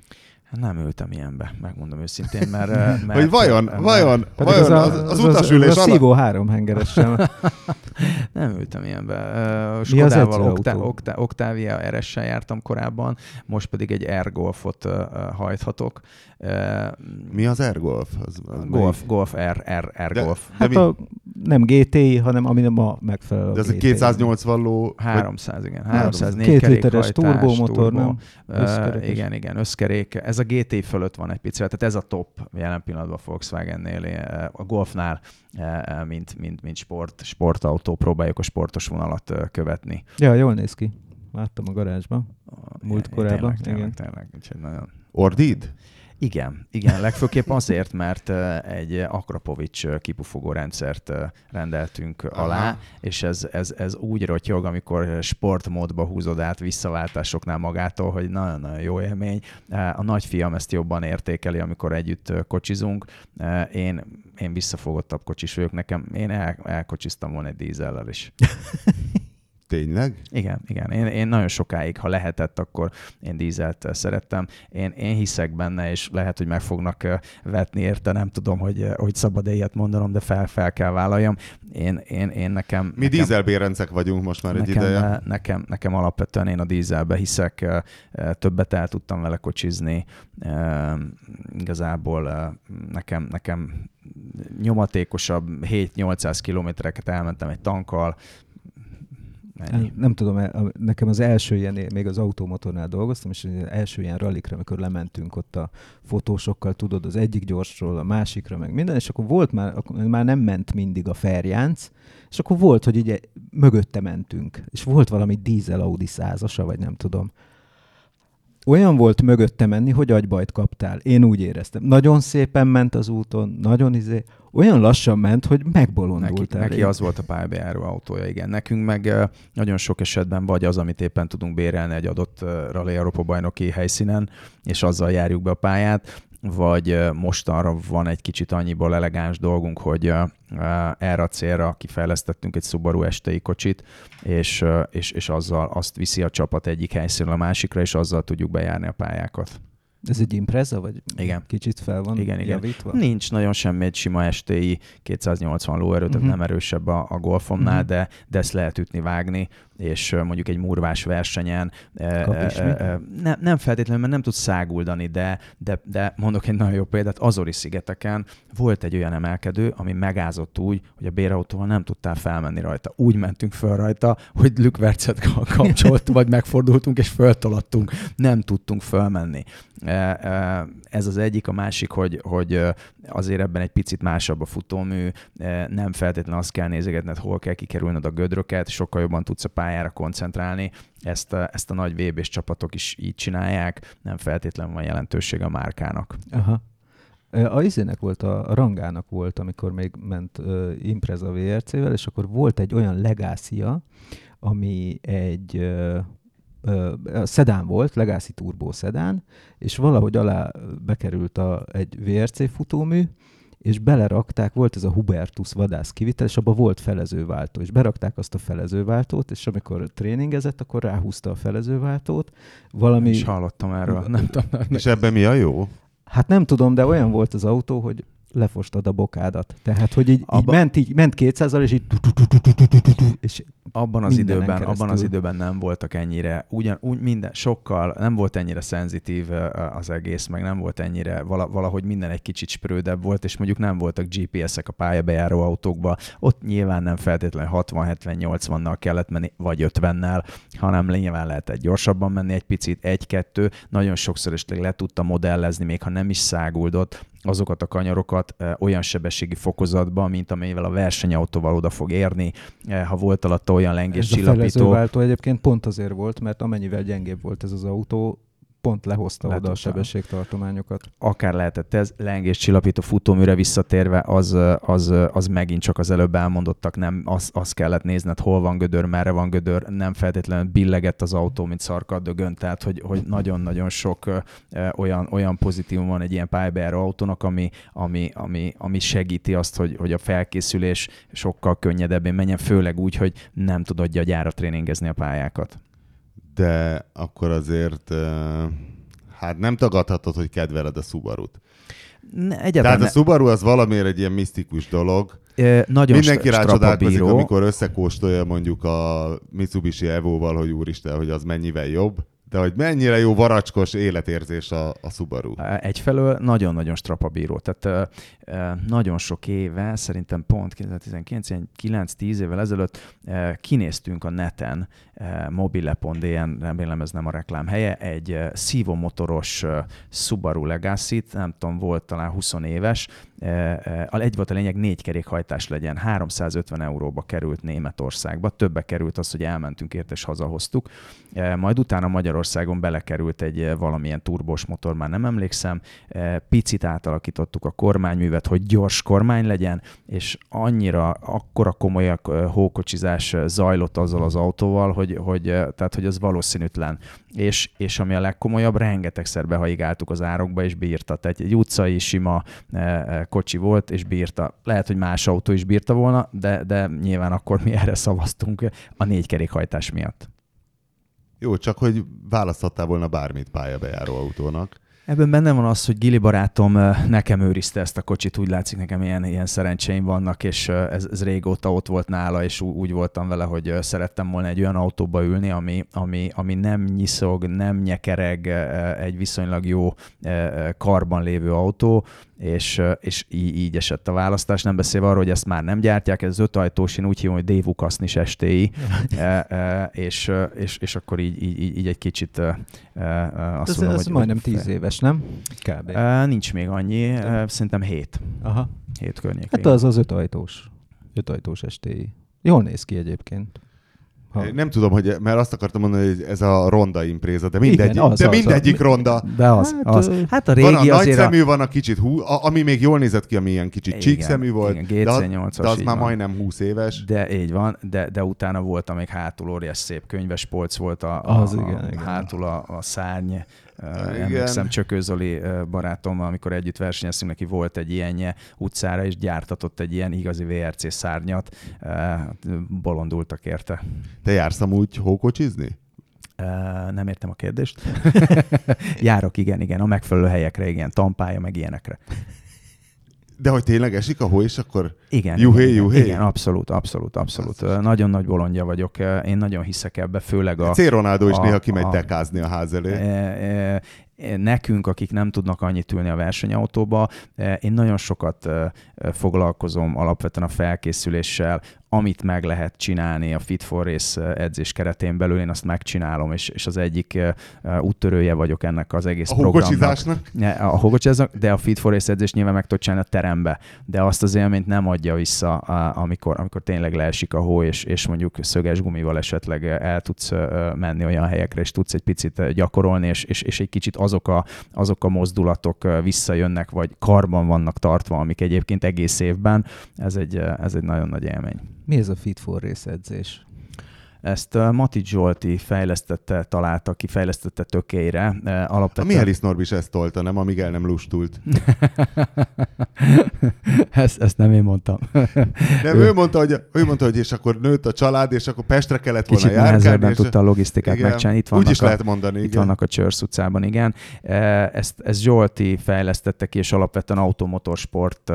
Nem ültem ilyenbe, megmondom őszintén, mert... mert hogy vajon, mert, vajon, vajon az, az, az, az utasülés az, az, szívó három hengeresen. nem ültem ilyenbe. Skodával Oktá, Oktá, Octavia RS-sel jártam korábban, most pedig egy Air-Golfot uh, hajthatok. Uh, mi az Air-Golf? Az, az golf, golf, R, R, R de, Golf. Hát de a, nem GTI, hanem ami ma megfelel De ez a 280 ló... 300, igen. 304 Két literes turbomotor, turbo, nem? Uh, igen, igen, összkerék. Ez a GT fölött van egy picit, tehát ez a top jelen pillanatban a Volkswagen-nél, a Golfnál, mint, mint, mint sport, sportautó, próbáljuk a sportos vonalat követni. Ja, jól néz ki. Láttam a garázsban, múlt korában. Tényleg, tényleg, tényleg. nagyon... Ordít? Igen, igen, legfőképp azért, mert egy Akrapovics kipufogó rendszert rendeltünk Aha. alá, és ez, ez, ez úgy rotyog, amikor sportmódba húzod át visszaváltásoknál magától, hogy nagyon-nagyon jó élmény. A nagyfiam ezt jobban értékeli, amikor együtt kocsizunk. Én, én visszafogottabb kocsis vagyok nekem, én el, elkocsiztam volna egy dízellel is. Tényleg? Igen, igen. Én, én nagyon sokáig, ha lehetett, akkor én dízelt szerettem. Én, én hiszek benne, és lehet, hogy meg fognak vetni érte, nem tudom, hogy, hogy szabad-e ilyet mondanom, de fel, fel kell vállaljam. Én, én, én nekem... Mi nekem, dízelbérencek vagyunk most már egy nekem, ideje. Nekem, nekem alapvetően én a dízelbe hiszek, többet el tudtam vele kocsizni. Igazából nekem, nekem nyomatékosabb 7-800 kilométereket elmentem egy tankkal, Ennyi. Nem tudom, nekem az első ilyen, még az automotornál dolgoztam, és az első ilyen rallikra, amikor lementünk ott a fotósokkal, tudod, az egyik gyorsról a másikra, meg minden, és akkor volt már, akkor már nem ment mindig a ferjánc, és akkor volt, hogy így mögötte mentünk, és volt valami dízel Audi százasa, vagy nem tudom olyan volt mögötte menni, hogy agybajt kaptál. Én úgy éreztem. Nagyon szépen ment az úton, nagyon izé, olyan lassan ment, hogy megbolondult neki, neki az volt a pályabejáró autója, igen. Nekünk meg nagyon sok esetben vagy az, amit éppen tudunk bérelni egy adott Rally Európa bajnoki helyszínen, és azzal járjuk be a pályát, vagy mostanra van egy kicsit annyiból elegáns dolgunk, hogy erre a célra kifejlesztettünk egy Subaru STI kocsit, és, és, és azzal azt viszi a csapat egyik helyszínről a másikra, és azzal tudjuk bejárni a pályákat. Ez egy Impreza, vagy igen. kicsit fel van igen, javítva? Igen. Nincs nagyon semmi, egy sima STI 280 lóerő, uh-huh. nem erősebb a, a Golfomnál, uh-huh. de, de ezt lehet ütni, vágni, és mondjuk egy murvás versenyen ne, nem feltétlenül, mert nem tudsz száguldani, de, de, de mondok egy nagyon jó példát, Azori szigeteken volt egy olyan emelkedő, ami megázott úgy, hogy a bérautóval nem tudtál felmenni rajta. Úgy mentünk föl rajta, hogy lükvercet kapcsolt, vagy megfordultunk, és föltolattunk. Nem tudtunk fölmenni. Ez az egyik, a másik, hogy, hogy azért ebben egy picit másabb a futómű, nem feltétlenül azt kell nézegetned, hol kell kikerülned a gödröket, sokkal jobban tudsz a pályára koncentrálni. Ezt a, ezt a nagy vb csapatok is így csinálják, nem feltétlenül van jelentőség a márkának. Aha. A izének volt, a, a rangának volt, amikor még ment uh, Impreza VRC-vel, és akkor volt egy olyan legácia, ami egy uh, uh, szedán volt, Legacy Turbo szedán, és valahogy alá bekerült a, egy VRC futómű, és belerakták, volt ez a Hubertus vadász kivitel, és abban volt felezőváltó, és berakták azt a felezőváltót, és amikor tréningezett, akkor ráhúzta a felezőváltót. Valami... is hallottam erről, nem tudom. És ebben mi a jó? Hát nem tudom, de olyan volt az autó, hogy lefostad a bokádat. Tehát, hogy így, Abba... így ment, így ment 200 és így és abban az időben, keresztül. abban az időben nem voltak ennyire, ugyan, úgy minden, sokkal, nem volt ennyire szenzitív az egész, meg nem volt ennyire, valahogy minden egy kicsit sprődebb volt, és mondjuk nem voltak GPS-ek a pályabejáró autókba, ott nyilván nem feltétlenül 60-70-80-nal kellett menni, vagy 50-nel, hanem nyilván lehetett gyorsabban menni egy picit, egy-kettő, nagyon sokszor is le tudta modellezni, még ha nem is száguldott, azokat a kanyarokat olyan sebességi fokozatban, mint amelyvel a versenyautóval oda fog érni, ha volt alatta olyan lengéscsillapító. Ez a egyébként pont azért volt, mert amennyivel gyengébb volt ez az autó, pont lehozta Letudtam. oda a sebességtartományokat. Akár lehetett ez, lengés csillapító futóműre visszatérve, az, az, az megint csak az előbb elmondottak, nem az, az kellett nézned, hol van gödör, merre van gödör, nem feltétlenül billegett az autó, mint szarkaddögön, tehát hogy, hogy nagyon-nagyon sok ö, olyan, olyan pozitívum van egy ilyen pályabejáró autónak, ami, ami, ami, ami segíti azt, hogy, hogy a felkészülés sokkal könnyedebben menjen, főleg úgy, hogy nem tudod gyára tréningezni a pályákat de akkor azért hát nem tagadhatod, hogy kedveled a Subaru-t. Ne, Tehát a Subaru az valamiért egy ilyen misztikus dolog. E, nagyon Mindenki rácsodálkozik, amikor összekóstolja mondjuk a Mitsubishi Evo-val, hogy úristen, hogy az mennyivel jobb. De hogy mennyire jó varacskos életérzés a, a Subaru? Egyfelől nagyon-nagyon strapabíró. Tehát nagyon sok éve, szerintem pont 2019, 9-10 évvel ezelőtt kinéztünk a neten, mobile.dn, remélem ez nem a reklám helye, egy szívomotoros Subaru Legacy-t, nem tudom, volt talán 20 éves, egy volt a lényeg, négy kerékhajtás legyen, 350 euróba került Németországba, többe került az, hogy elmentünk ért és hazahoztuk, majd utána Magyarországon belekerült egy valamilyen turbos motor, már nem emlékszem, picit átalakítottuk a kormányművet, hogy gyors kormány legyen, és annyira, akkora komolyak hókocsizás zajlott azzal az autóval, hogy, hogy, tehát, hogy az valószínűtlen. És, és ami a legkomolyabb, rengetegszer behaigáltuk az árokba, és bírta. Tehát egy utcai sima kocsi volt, és bírta. Lehet, hogy más autó is bírta volna, de, de nyilván akkor mi erre szavaztunk a négy kerékhajtás miatt. Jó, csak hogy választhattál volna bármit pályabejáró autónak. Ebben benne van az, hogy Gili barátom nekem őrizte ezt a kocsit, úgy látszik nekem ilyen, ilyen szerencséim vannak, és ez, ez régóta ott volt nála, és úgy voltam vele, hogy szerettem volna egy olyan autóba ülni, ami, ami, ami nem nyiszog, nem nyekereg, egy viszonylag jó karban lévő autó, és, és így, így esett a választás. Nem beszélve arról, hogy ezt már nem gyártják, ez öt ajtós, én úgy hívom, hogy Dave Ukasznis STI, e, e, és, és, és akkor így, így, így egy kicsit e, azt ez, mondom, ez hogy... majdnem tíz éves, nem? Kb. E, nincs még annyi, e, szerintem hét. Aha. Hét környékén. Hát az az öt ajtós. Öt ajtós STI. Jól néz ki egyébként. Ha. Nem tudom, hogy, mert azt akartam mondani, hogy ez a ronda impréza, de, mindegy, Igen, az, de az, mindegyik az. ronda. De az, Hát, az. Hát a Van a régi nagy azért szemű, a... van a kicsit hú, a, ami még jól nézett ki, ami ilyen kicsit Igen, csíkszemű volt, igen, de, az- GC8-as, de az már van. majdnem 20 éves. De így van, de, de utána volt, amíg hátul óriás szép könyves polc volt a, a, Az a, igen, igen. hátul a, a szárny. Igen. Emlékszem Csökő Zoli uh, barátommal, amikor együtt versenyeztünk, neki volt egy ilyenje utcára, és gyártatott egy ilyen igazi VRC szárnyat. Uh, bolondultak érte. Te jársz amúgy hókocsizni? Nem értem a kérdést. Járok, igen, igen, a megfelelő helyekre, igen, tampája, meg ilyenekre. De hogy tényleg esik a hó, és akkor Igen, Juhé, igen, juhé. igen, abszolút, abszolút, abszolút. Ö, Nagyon nagy bolondja vagyok, Ö, én nagyon hiszek ebbe, főleg a... C. Ronaldo is a- néha kimegy a- dekázni a ház elé. E, e, nekünk, akik nem tudnak annyit ülni a versenyautóba, e, én nagyon sokat e, e, foglalkozom alapvetően a felkészüléssel, amit meg lehet csinálni a Fit for Race edzés keretén belül, én azt megcsinálom, és, és az egyik úttörője vagyok ennek az egész A programnak. A hogocsáznak, de a Fit for Race edzés nyilván meg tudod csinálni a terembe, de azt az élményt nem adja vissza, amikor, amikor tényleg leesik a hó, és, és mondjuk szöges gumival esetleg el tudsz menni olyan helyekre, és tudsz egy picit gyakorolni, és, és, és egy kicsit azok a, azok a mozdulatok visszajönnek, vagy karban vannak tartva, amik egyébként egész évben. Ez egy, ez egy nagyon nagy élmény. Mi ez a Fit for Race edzés? Ezt Mati Zsolti fejlesztette, találta ki, fejlesztette tökére. Uh, A alapvetően... Mihály Norbi is ezt tolta, nem? Amíg el nem lustult. ezt, ezt nem én mondtam. Nem, ő mondta, hogy, ő mondta, hogy és akkor nőtt a család, és akkor Pestre kellett volna Kicsit járkálni. nehezebben és- tudta a logisztikát igen. megcsinálni. Itt Úgy vannak, is a, lehet mondani, itt igen. vannak a Csörsz utcában, igen. Ezt, ezt Zsolti fejlesztette ki, és alapvetően automotorsport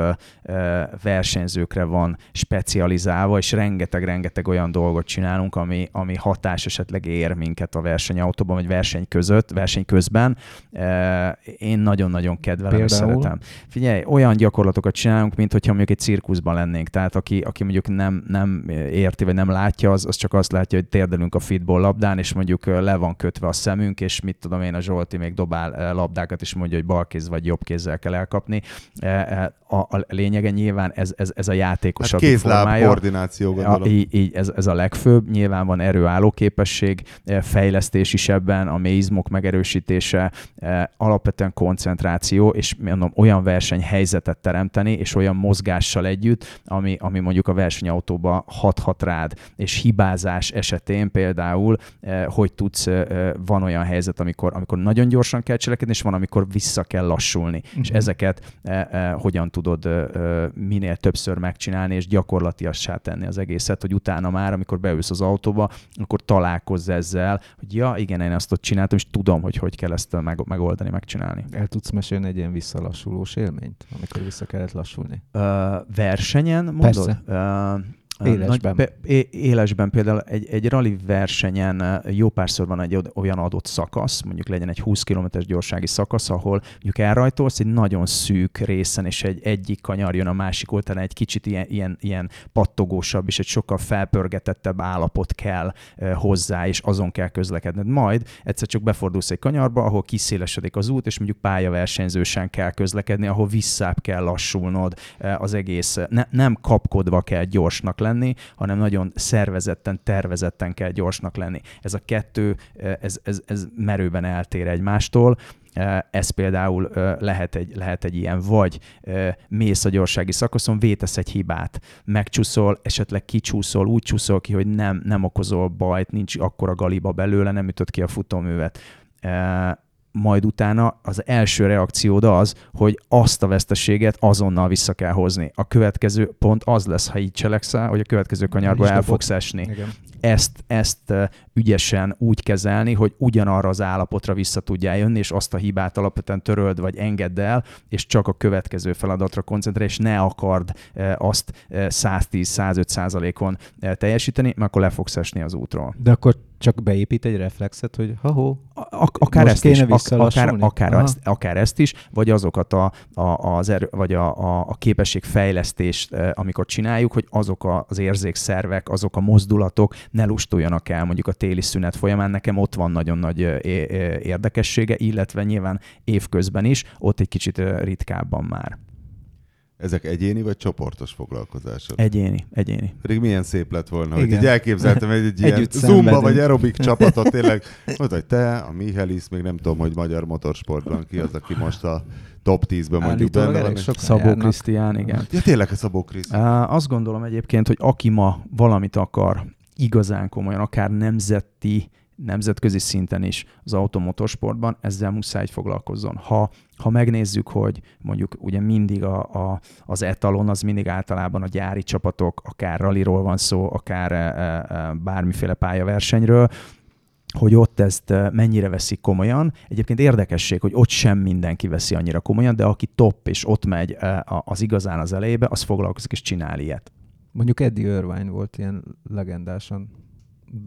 versenyzőkre van specializálva, és rengeteg-rengeteg olyan dolgot csinálunk, ami, ami hatás esetleg ér minket a versenyautóban, vagy verseny között, verseny közben. E, Én nagyon-nagyon kedvelem és Például? szeretem. Figyelj, olyan gyakorlatokat csinálunk, mint hogyha mondjuk egy cirkuszban lennénk. Tehát aki, aki mondjuk nem, nem érti, vagy nem látja, az, az csak azt látja, hogy térdelünk a fitball labdán, és mondjuk le van kötve a szemünk, és mit tudom én, a Zsolti még dobál labdákat, és mondja, hogy bal kéz vagy jobb kézzel kell elkapni. E, e, A, a lényege nyilván ez, ez, ez a játékosabb Hát kézláb formája. koordináció, gondolom. így, így ez, ez a legfőbb. Nyilván van erőálló képesség, fejlesztés is ebben, a mélyizmok megerősítése, eh, alapvetően koncentráció, és mondom, olyan versenyhelyzetet teremteni, és olyan mozgással együtt, ami, ami mondjuk a versenyautóba hathat rád, és hibázás esetén például, hogy tudsz, van olyan helyzet, amikor, amikor nagyon gyorsan kell cselekedni, és van, amikor vissza kell lassulni. És Mhm. ezeket hogyan tudod minél többször megcsinálni, és gyakorlatiassá tenni az egészet, hogy utána már, amikor beülsz az autóba, akkor találkozz ezzel, hogy ja, igen, én ezt ott csináltam, és tudom, hogy hogy kell ezt meg, megoldani, megcsinálni. El tudsz mesélni egy ilyen visszalassulós élményt, amikor vissza kellett lassulni? Ö, versenyen, mondod? Persze. Ö, Élesben. Nagy, élesben például egy, egy rally versenyen jó párszor van egy olyan adott szakasz, mondjuk legyen egy 20 km-es gyorsági szakasz, ahol mondjuk elrajtolsz egy nagyon szűk részen, és egy egyik kanyar jön a másik oldalán, egy kicsit ilyen, ilyen, ilyen pattogósabb, és egy sokkal felpörgetettebb állapot kell hozzá, és azon kell közlekedned. Majd egyszer csak befordulsz egy kanyarba, ahol kiszélesedik az út, és mondjuk pályaversenyzősen kell közlekedni, ahol visszább kell lassulnod az egész. Ne, nem kapkodva kell gyorsnak lenni, hanem nagyon szervezetten, tervezetten kell gyorsnak lenni. Ez a kettő, eh, ez, ez, ez merőben eltér egymástól. Eh, Ez például eh, lehet egy, lehet egy ilyen, vagy mész a gyorsági szakaszon, vétesz egy hibát, megcsúszol, esetleg kicsúszol, úgy csúszol ki, hogy nem, nem okozol bajt, nincs akkora galiba belőle, nem ütöd ki a futóművet. Majd utána az első reakciód az, hogy azt a veszteséget azonnal vissza kell hozni. A következő pont az lesz, ha így cselekszel, hogy a következő kanyarba el fogsz esni. Igen ezt, ezt ügyesen úgy kezelni, hogy ugyanarra az állapotra vissza tudjál jönni, és azt a hibát alapvetően töröld, vagy engedd el, és csak a következő feladatra koncentrálj, és ne akard azt 110-105 százalékon teljesíteni, mert akkor le fogsz esni az útról. De akkor csak beépít egy reflexet, hogy ha-ho, akár ezt is, akár, akár, ezt, akár ezt is, vagy azokat a, a, az erő, vagy a, a, a képességfejlesztést, amikor csináljuk, hogy azok az érzékszervek, azok a mozdulatok ne lustuljanak el mondjuk a téli szünet folyamán. Nekem ott van nagyon nagy érdekessége, illetve nyilván évközben is, ott egy kicsit ritkábban már. Ezek egyéni vagy csoportos foglalkozások? Egyéni, egyéni. Pedig milyen szép lett volna, Igen. hogy így elképzeltem egy, egy ilyen zumba vagy aerobik csapatot, tényleg, mondta, hogy te, a Mihelis, még nem tudom, hogy magyar motorsportban ki az, aki most a top 10-ben mondjuk benne van. Sok Szabó Krisztián, igen. Ja, tényleg a Szabó Krisztián. Azt gondolom egyébként, hogy aki ma valamit akar igazán komolyan, akár nemzeti nemzetközi szinten is az automotorsportban, ezzel muszáj foglalkozzon. Ha, ha megnézzük, hogy mondjuk ugye mindig a, a, az etalon az mindig általában a gyári csapatok, akár ralliról van szó, akár e, e, bármiféle pályaversenyről, hogy ott ezt e, mennyire veszik komolyan. Egyébként érdekesség, hogy ott sem mindenki veszi annyira komolyan, de aki top és ott megy e, az igazán az elejébe, az foglalkozik és csinál ilyet. Mondjuk Eddie Irvine volt ilyen legendásan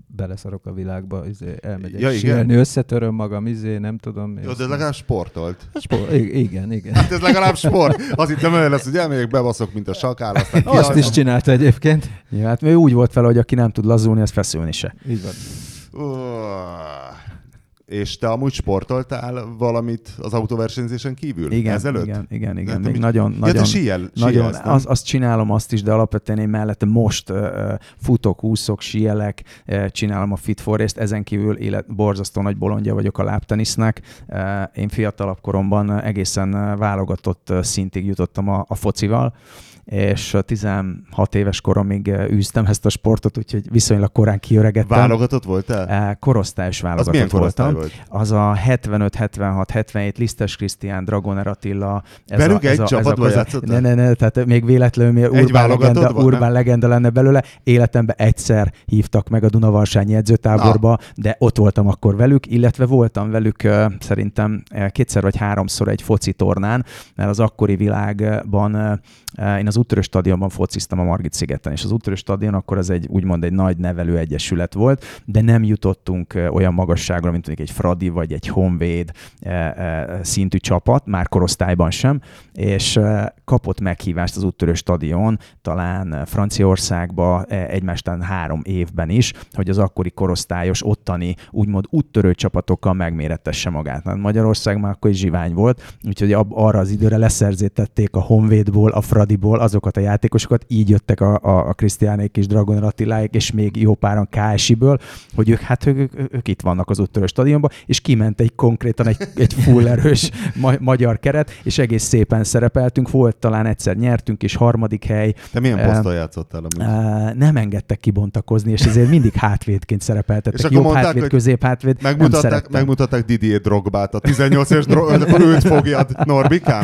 beleszarok a világba, izé, elmegyek ja, síelni, összetöröm magam, izé, nem tudom. Jó, de legalább sportolt. Sport, igen, igen. Hát ez legalább sport. Az itt olyan lesz, hogy elmegyek, bebaszok, mint a sakál. Aztán Azt is csinálta egyébként. Ja, hát ő úgy volt vele, hogy aki nem tud lazulni, az feszülni se. Így van. Uh. És te amúgy sportoltál valamit az autóversenyzésen kívül? Igen, ezelőtt? igen, igen, igen. Még nagyon, ja, nagyon, síel, nagyon az, azt csinálom azt is, de alapvetően én mellette most uh, futok, úszok, síelek, uh, csinálom a Fit Forest, ezen kívül élet, borzasztó nagy bolondja vagyok a láptenisznek. Uh, én fiatalabb koromban egészen válogatott szintig jutottam a, a focival, és 16 éves koromig űztem ezt a sportot, úgyhogy viszonylag korán kiöregettem. Válogatott voltál? Korosztályos válogatott az voltam. Volt? Az a 75, 76, 77, Lisztes Krisztián, Dragoner Attila. Ez Velük a, ez egy a, csapatban ez a, Ne, ne, ne, tehát még véletlenül még urbán, legenda, van, urbán legenda lenne belőle. Életemben egyszer hívtak meg a Dunavalsányi edzőtáborba, Na. de ott voltam akkor velük, illetve voltam velük szerintem kétszer vagy háromszor egy foci tornán, mert az akkori világban én az úttörő stadionban fociztam a Margit szigeten, és az úttörő stadion akkor az egy úgymond egy nagy nevelő egyesület volt, de nem jutottunk olyan magasságra, mint mondjuk egy Fradi vagy egy Honvéd szintű csapat, már korosztályban sem, és kapott meghívást az úttörő stadion, talán Franciaországba egymástán három évben is, hogy az akkori korosztályos ottani úgymond úttörő csapatokkal megmérettesse magát. Magyarország már akkor is zsivány volt, úgyhogy arra az időre leszerzítették a Honvédból, a Fradiból azokat a játékosokat, így jöttek a, a, a Krisztiánék és Dragon Attiláik, és még jó páran KSI-ből, hogy ők, hát ők, ők, itt vannak az úttörő stadionban, és kiment egy konkrétan egy, egy full erős ma, magyar keret, és egész szépen szerepeltünk, volt talán egyszer nyertünk, és harmadik hely. Te milyen poszton játszottál? Uh, nem engedtek kibontakozni, és ezért mindig hátvédként szerepeltettek. És Jobb mondták, hátvéd, közép hátvéd. Megmutatták, megmutatták Didier Drogbát, a 18 éves dro- őt fogjad, Norbikám?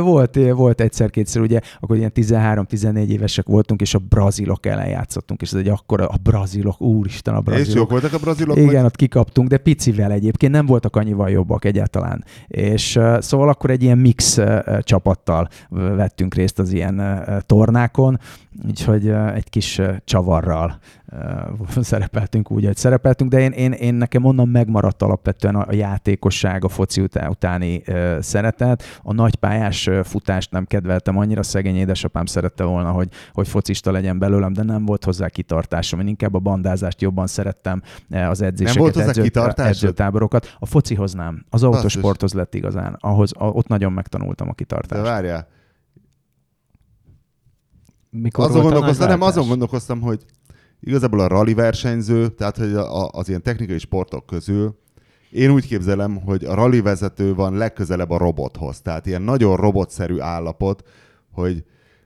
Volt, volt egyszer-kétszer, ugye, akkor ilyen 13-14 évesek voltunk, és a brazilok ellen játszottunk, és ez egy akkor a brazilok, úristen a brazilok. És jók voltak a brazilok? Igen, vagy? ott kikaptunk, de picivel egyébként, nem voltak annyival jobbak egyáltalán. És szóval akkor egy ilyen mix csapattal vettünk részt az ilyen tornákon, úgyhogy egy kis csavarral szerepeltünk úgy, hogy szerepeltünk, de én, én, én nekem onnan megmaradt alapvetően a, játékosság, a foci utá, utáni szeretet. A nagypályás futást nem kedveltem annyira, szegény édesapám szerette volna, hogy, hogy focista legyen belőlem, de nem volt hozzá kitartásom. Én inkább a bandázást jobban szerettem, az edzéseket, nem volt hozzá edzőtáborokat. A focihoz nem, az autosporthoz lett igazán. Ahhoz, a, ott nagyon megtanultam a kitartást. De várjál, mikor azon gondolkoztam, nem, azon gondolkoztam, hogy igazából a rally versenyző, tehát hogy az ilyen technikai sportok közül én úgy képzelem, hogy a rally vezető van legközelebb a robothoz. Tehát ilyen nagyon robotszerű állapot, hogy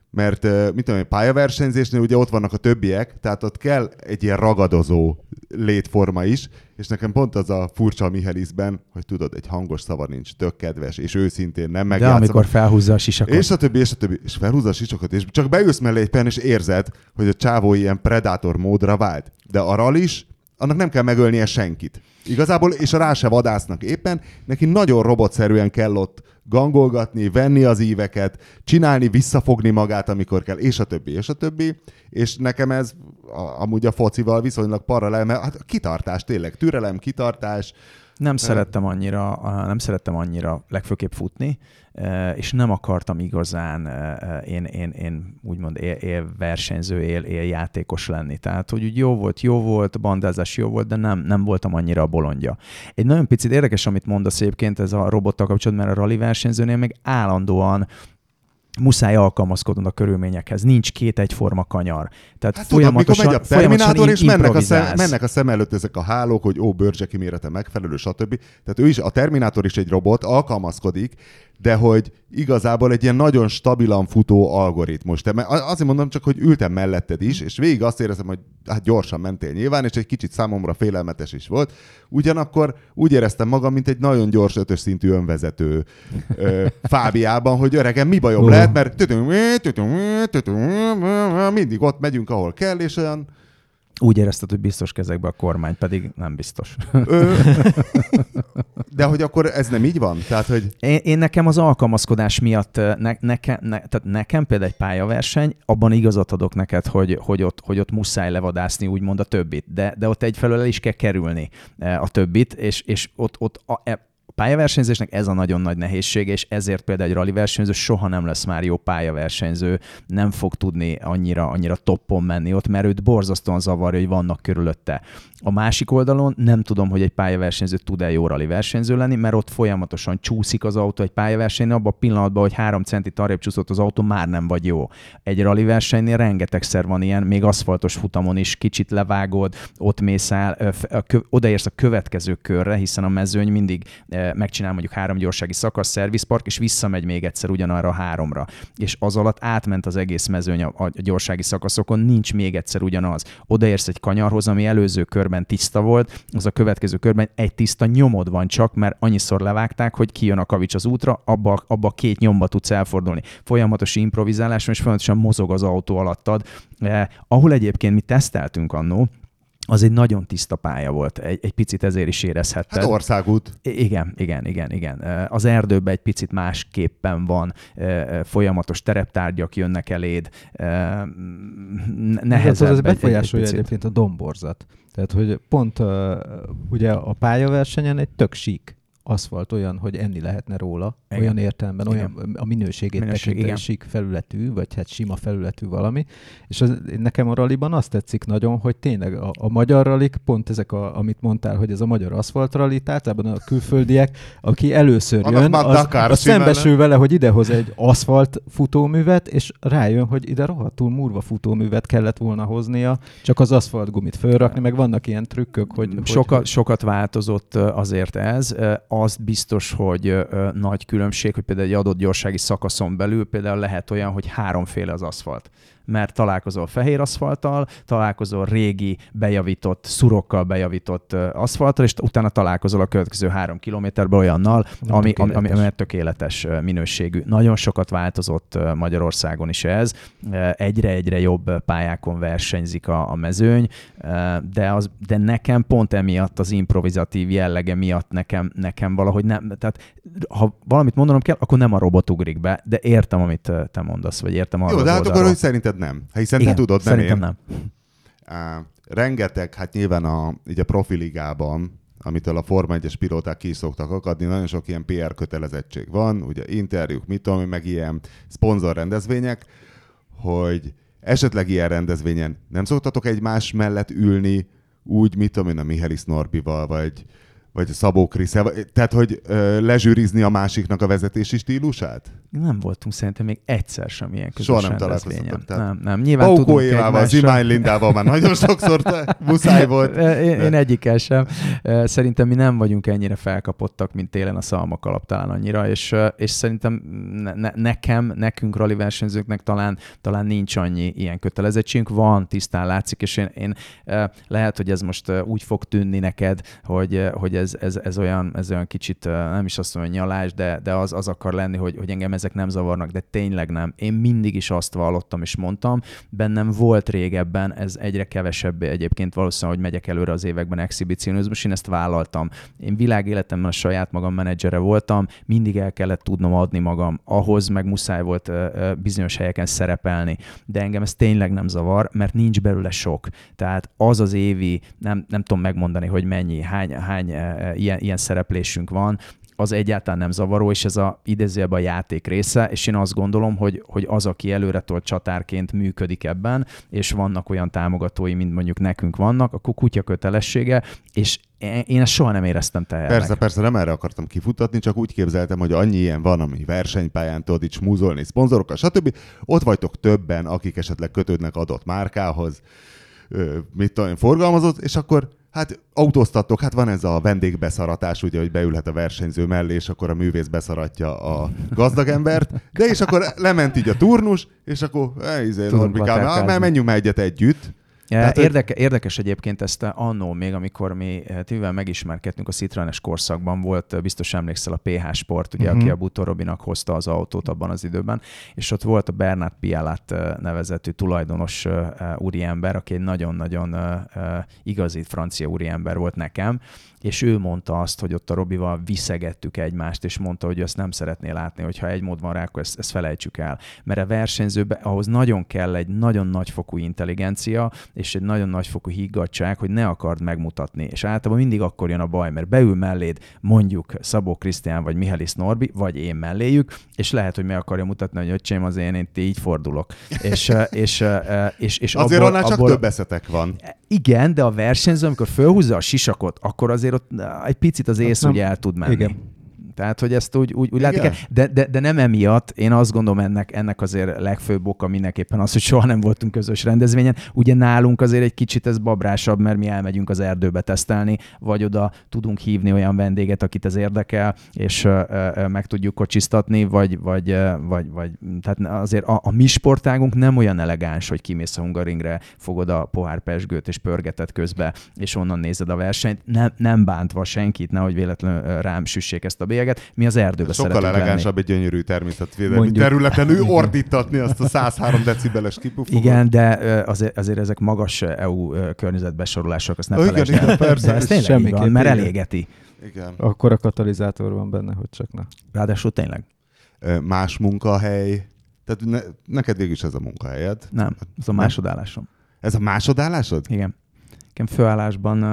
mert mit tudom én, pályaversenyzésnél ugye ott vannak a többiek, tehát ott kell egy ilyen ragadozó létforma is, és nekem pont az a furcsa a Mihelisben, hogy tudod, egy hangos szava nincs, tök kedves, és őszintén nem megjátszom. De amikor felhúzza a sisakot. És a többi, és a többi, és felhúzza a sisakot, és csak beülsz mellé egy pen, és érzed, hogy a csávó ilyen predátor módra vált. De a is, annak nem kell megölnie senkit. Igazából, és a rá se vadásznak éppen, neki nagyon robotszerűen kell ott gangolgatni, venni az íveket, csinálni, visszafogni magát, amikor kell, és a többi, és a többi. És nekem ez a, amúgy a focival viszonylag paralel, mert hát kitartás, tényleg, türelem, kitartás, nem szerettem annyira, nem szerettem annyira legfőképp futni, és nem akartam igazán én, én, én úgymond él, él versenyző, él, él játékos lenni. Tehát, hogy úgy jó volt, jó volt, bandázás jó volt, de nem, nem voltam annyira a bolondja. Egy nagyon picit érdekes, amit mondasz egyébként ez a robottal kapcsolatban, mert a rally versenyzőnél meg állandóan muszáj alkalmazkodnod a körülményekhez. Nincs két egyforma kanyar. Tehát hát folyamatosan, tudod, megy a Terminátor, és mennek a, szem, mennek a szem előtt ezek a hálók, hogy ó, bőrcseki mérete megfelelő, stb. Tehát ő is, a Terminátor is egy robot, alkalmazkodik, de hogy igazából egy ilyen nagyon stabilan futó algoritmus. Te, azért mondom csak, hogy ültem melletted is, és végig azt éreztem, hogy hát gyorsan mentél nyilván, és egy kicsit számomra félelmetes is volt. Ugyanakkor úgy éreztem magam, mint egy nagyon gyors ötös szintű önvezető ö, Fábiában, hogy öregem, mi bajom lehet, mert mindig ott megyünk, ahol kell, és olyan úgy érezted, hogy biztos kezekbe a kormány, pedig nem biztos. Ö, de hogy akkor ez nem így van? Tehát, hogy... Én, én nekem az alkalmazkodás miatt, ne, neke, ne, tehát nekem például egy pályaverseny, abban igazat adok neked, hogy, hogy, ott, hogy ott muszáj levadászni úgymond a többit, de, de ott egyfelől el is kell kerülni a többit, és, és ott, ott a, e, pályaversenyzésnek ez a nagyon nagy nehézsége, és ezért például egy rally versenyző soha nem lesz már jó pályaversenyző, nem fog tudni annyira, annyira toppon menni ott, mert őt borzasztóan zavarja, hogy vannak körülötte. A másik oldalon nem tudom, hogy egy pályaversenyző tud-e jó rally versenyző lenni, mert ott folyamatosan csúszik az autó egy pályaversenynél, abban a pillanatban, hogy három centi arrébb csúszott az autó, már nem vagy jó. Egy rally versenynél rengetegszer van ilyen, még aszfaltos futamon is kicsit levágod, ott mész el, odaérsz a következő körre, hiszen a mezőny mindig megcsinál mondjuk három gyorsági szakasz, szervizpark, és visszamegy még egyszer ugyanarra a háromra. És az alatt átment az egész mezőny a, a gyorsági szakaszokon, nincs még egyszer ugyanaz. Odaérsz egy kanyarhoz, ami előző körben tiszta volt, az a következő körben egy tiszta nyomod van csak, mert annyiszor levágták, hogy kijön a kavics az útra, abba, abba két nyomba tudsz elfordulni. Folyamatos improvizálás, és folyamatosan mozog az autó alattad. Eh, ahol egyébként mi teszteltünk annó, az egy nagyon tiszta pálya volt, egy, egy picit ezért is érezhetted. Hát országút. I- igen, igen, igen, igen. Az erdőben egy picit másképpen van, folyamatos tereptárgyak jönnek eléd, nehezebb. Ez az befolyásolja egy, egy egyébként a domborzat. Tehát, hogy pont uh, ugye a pályaversenyen egy tök sík aszfalt olyan, hogy enni lehetne róla, igen. olyan értelemben, igen. olyan a minőségét Minőség, tekintve sík felületű, vagy hát sima felületű valami. És az, nekem a raliban azt tetszik nagyon, hogy tényleg a, a magyar ralik, pont ezek, a, amit mondtál, hogy ez a magyar aszfalt rally, általában a külföldiek, aki először jön, az, az szembesül vele, hogy idehoz egy aszfalt futóművet, és rájön, hogy ide rohadtul murva futóművet kellett volna hoznia, csak az aszfaltgumit fölrakni, meg vannak ilyen trükkök, hogy... Sokat, hogy... sokat változott azért ez azt biztos, hogy ö, nagy különbség, hogy például egy adott gyorsági szakaszon belül például lehet olyan, hogy háromféle az aszfalt mert találkozol fehér aszfalttal, találkozol régi, bejavított, szurokkal bejavított aszfalttal, és utána találkozol a következő három kilométerben olyannal, ami, ami, ami, ami tökéletes minőségű. Nagyon sokat változott Magyarországon is ez. Egyre-egyre jobb pályákon versenyzik a, a mezőny, de, az, de nekem pont emiatt az improvizatív jellege miatt nekem, nekem valahogy nem, tehát ha valamit mondanom kell, akkor nem a robot ugrik be, de értem, amit te mondasz, vagy értem arra Jó, de hát akkor, hogy szerinted nem. Hiszen Igen, te tudod, nem szerintem én. nem. Uh, rengeteg, hát nyilván a, így a profiligában, amitől a Forma 1-es pilóták ki szoktak akadni, nagyon sok ilyen PR kötelezettség van, ugye interjúk, mit tudom, meg ilyen szponzor rendezvények, hogy esetleg ilyen rendezvényen nem szoktatok egymás mellett ülni, úgy, mit tudom én, a Mihelis Norbival, vagy vagy Szabó Krisze, tehát hogy ö, lezsűrizni a másiknak a vezetési stílusát? Nem voltunk szerintem még egyszer sem ilyen közös Soha nem találkoztatok, tehát- Nem, nem. Nyilván Paukó tudunk Évával, egymásra- Zimány Lindával már nagyon sokszor te, muszáj volt. Én, én egyikkel sem. Szerintem mi nem vagyunk ennyire felkapottak, mint télen a szalmakalap talán annyira, és, és szerintem ne, ne, nekem, nekünk rally versenyzőknek talán, talán nincs annyi ilyen kötelezettségünk. Van, tisztán látszik, és én, én lehet, hogy ez most úgy fog tűnni neked, hogy, hogy ez, ez, ez, olyan, ez olyan kicsit, nem is azt mondom, hogy nyalás, de, de az, az akar lenni, hogy, hogy engem ezek nem zavarnak, de tényleg nem. Én mindig is azt vallottam és mondtam, bennem volt régebben, ez egyre kevesebb egyébként valószínűleg, hogy megyek előre az években exhibicionizmus, én ezt vállaltam. Én világéletemben a saját magam menedzsere voltam, mindig el kellett tudnom adni magam, ahhoz meg muszáj volt bizonyos helyeken szerepelni, de engem ez tényleg nem zavar, mert nincs belőle sok. Tehát az az évi, nem, nem tudom megmondani, hogy mennyi, hány, hány ilyen, ilyen szereplésünk van, az egyáltalán nem zavaró, és ez a idézőjelben a játék része, és én azt gondolom, hogy, hogy az, aki előretolt csatárként működik ebben, és vannak olyan támogatói, mint mondjuk nekünk vannak, akkor kutya kötelessége, és én ezt soha nem éreztem tehernek. Persze, persze, nem erre akartam kifutatni, csak úgy képzeltem, hogy annyi ilyen van, ami versenypályán tudod itt smúzolni, szponzorokkal, stb. Ott vagytok többen, akik esetleg kötődnek adott márkához, mit tudom forgalmazott, és akkor Hát autóztattok, hát van ez a vendégbeszáratás, ugye, hogy beülhet a versenyző mellé, és akkor a művész beszaratja a gazdagembert, de és akkor lement így a turnus, és akkor, eh, izé, Norbikám, már menjünk már egyet együtt. Tehát, érdeke, érdekes egyébként ezt annó még, amikor mi mivel megismerkedtünk a Citroenes korszakban, volt, biztos emlékszel a PH Sport, ugye, uh-huh. aki a Butó Robinak hozta az autót abban az időben, és ott volt a Bernard Pialat nevezetű tulajdonos úriember, aki egy nagyon-nagyon igazi francia úriember volt nekem, és ő mondta azt, hogy ott a Robival viszegettük egymást, és mondta, hogy ezt nem szeretné látni, hogyha egy mód van rá, akkor ezt, ezt felejtsük el. Mert a versenyzőbe ahhoz nagyon kell egy nagyon nagyfokú intelligencia, és egy nagyon nagyfokú higgadság, hogy ne akard megmutatni. És általában mindig akkor jön a baj, mert beül melléd mondjuk Szabó Krisztián vagy Mihális Norbi, vagy én melléjük, és lehet, hogy meg akarja mutatni, hogy öcsém, az én, én így fordulok. és, és, és, és azért abból, annál csak abból, több eszetek van. Igen, de a versenyző, amikor fölhúzza a sisakot, akkor azért ott egy picit az ész ugye el tud menni. Igen. Tehát, hogy ezt úgy, úgy, úgy látni kell, de, de, de, nem emiatt, én azt gondolom ennek, ennek azért legfőbb oka mindenképpen az, hogy soha nem voltunk közös rendezvényen. Ugye nálunk azért egy kicsit ez babrásabb, mert mi elmegyünk az erdőbe tesztelni, vagy oda tudunk hívni olyan vendéget, akit ez érdekel, és uh, uh, meg tudjuk kocsisztatni, vagy, vagy, vagy, vagy tehát azért a, a mi sportágunk nem olyan elegáns, hogy kimész a Hungaringre, fogod a pohár pesgőt és pörgeted közbe, és onnan nézed a versenyt, nem, nem bántva senkit, nehogy véletlenül rám süssék ezt a bélyeget, mi az erdőbe Sokkal elegánsabb lenni. egy gyönyörű természetvédelmi Mondjuk. területen ő ordítatni azt a 103 decibeles kipufogot. Igen, de azért, azért ezek magas EU környezetbesorolások, azt ne felejtsd el. Persze. De ez tényleg Semmi van, mert elégeti. Igen. Akkor a katalizátor van benne, hogy csak na. Ráadásul tényleg. Más munkahely, tehát ne, neked végül is ez a munkahelyed. Nem, ez a másodállásom. Ez a másodállásod? Igen. Nekem főállásban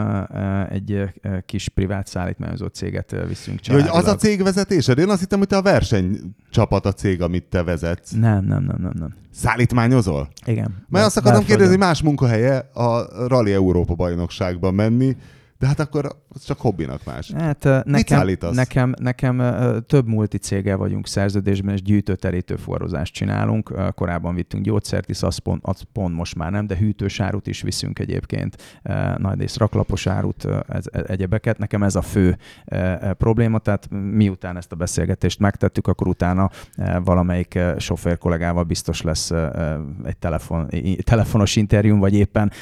egy kis privát szállítmányozó céget viszünk családilag. Hogy az a cég vezetésed? Én azt hittem, hogy te a versenycsapat a cég, amit te vezetsz. Nem, nem, nem, nem. nem. Szállítmányozol? Igen. Mert azt akartam kérdezni, más munkahelye a Rally Európa bajnokságban menni, de hát akkor csak hobbinak más. Hát nekem, nekem, nekem több multicéggel vagyunk szerződésben, és gyűjtőterítő forrozást csinálunk. Korábban vittünk gyógyszert is, az pont, az pont most már nem, de hűtősárut is viszünk egyébként, nagy rész raklapos árut, ez, e, egyebeket. Nekem ez a fő probléma, tehát miután ezt a beszélgetést megtettük, akkor utána valamelyik sofőr kollégával biztos lesz egy telefon, telefonos interjúm, vagy éppen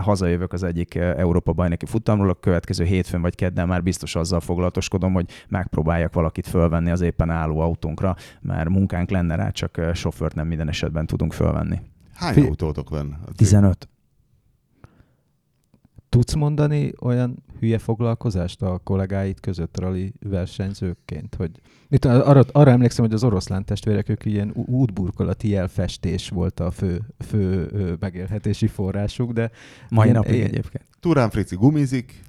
hazajövök az egyik Európa bajnoki futamról, a következő hétfőn vagy kedden már biztos azzal foglalatoskodom, hogy megpróbáljak valakit fölvenni az éppen álló autónkra, mert munkánk lenne rá, csak sofőrt nem minden esetben tudunk fölvenni. Hány Fi- autótok van? 15. Tudsz mondani olyan hülye foglalkozást a kollégáid között rally versenyzőként? Hogy, mit, arra, arra emlékszem, hogy az oroszlán testvérek, ők ilyen útburkolati jelfestés volt a fő, fő megélhetési forrásuk, de... Mai napig egyébként. Turán Frici gumizik.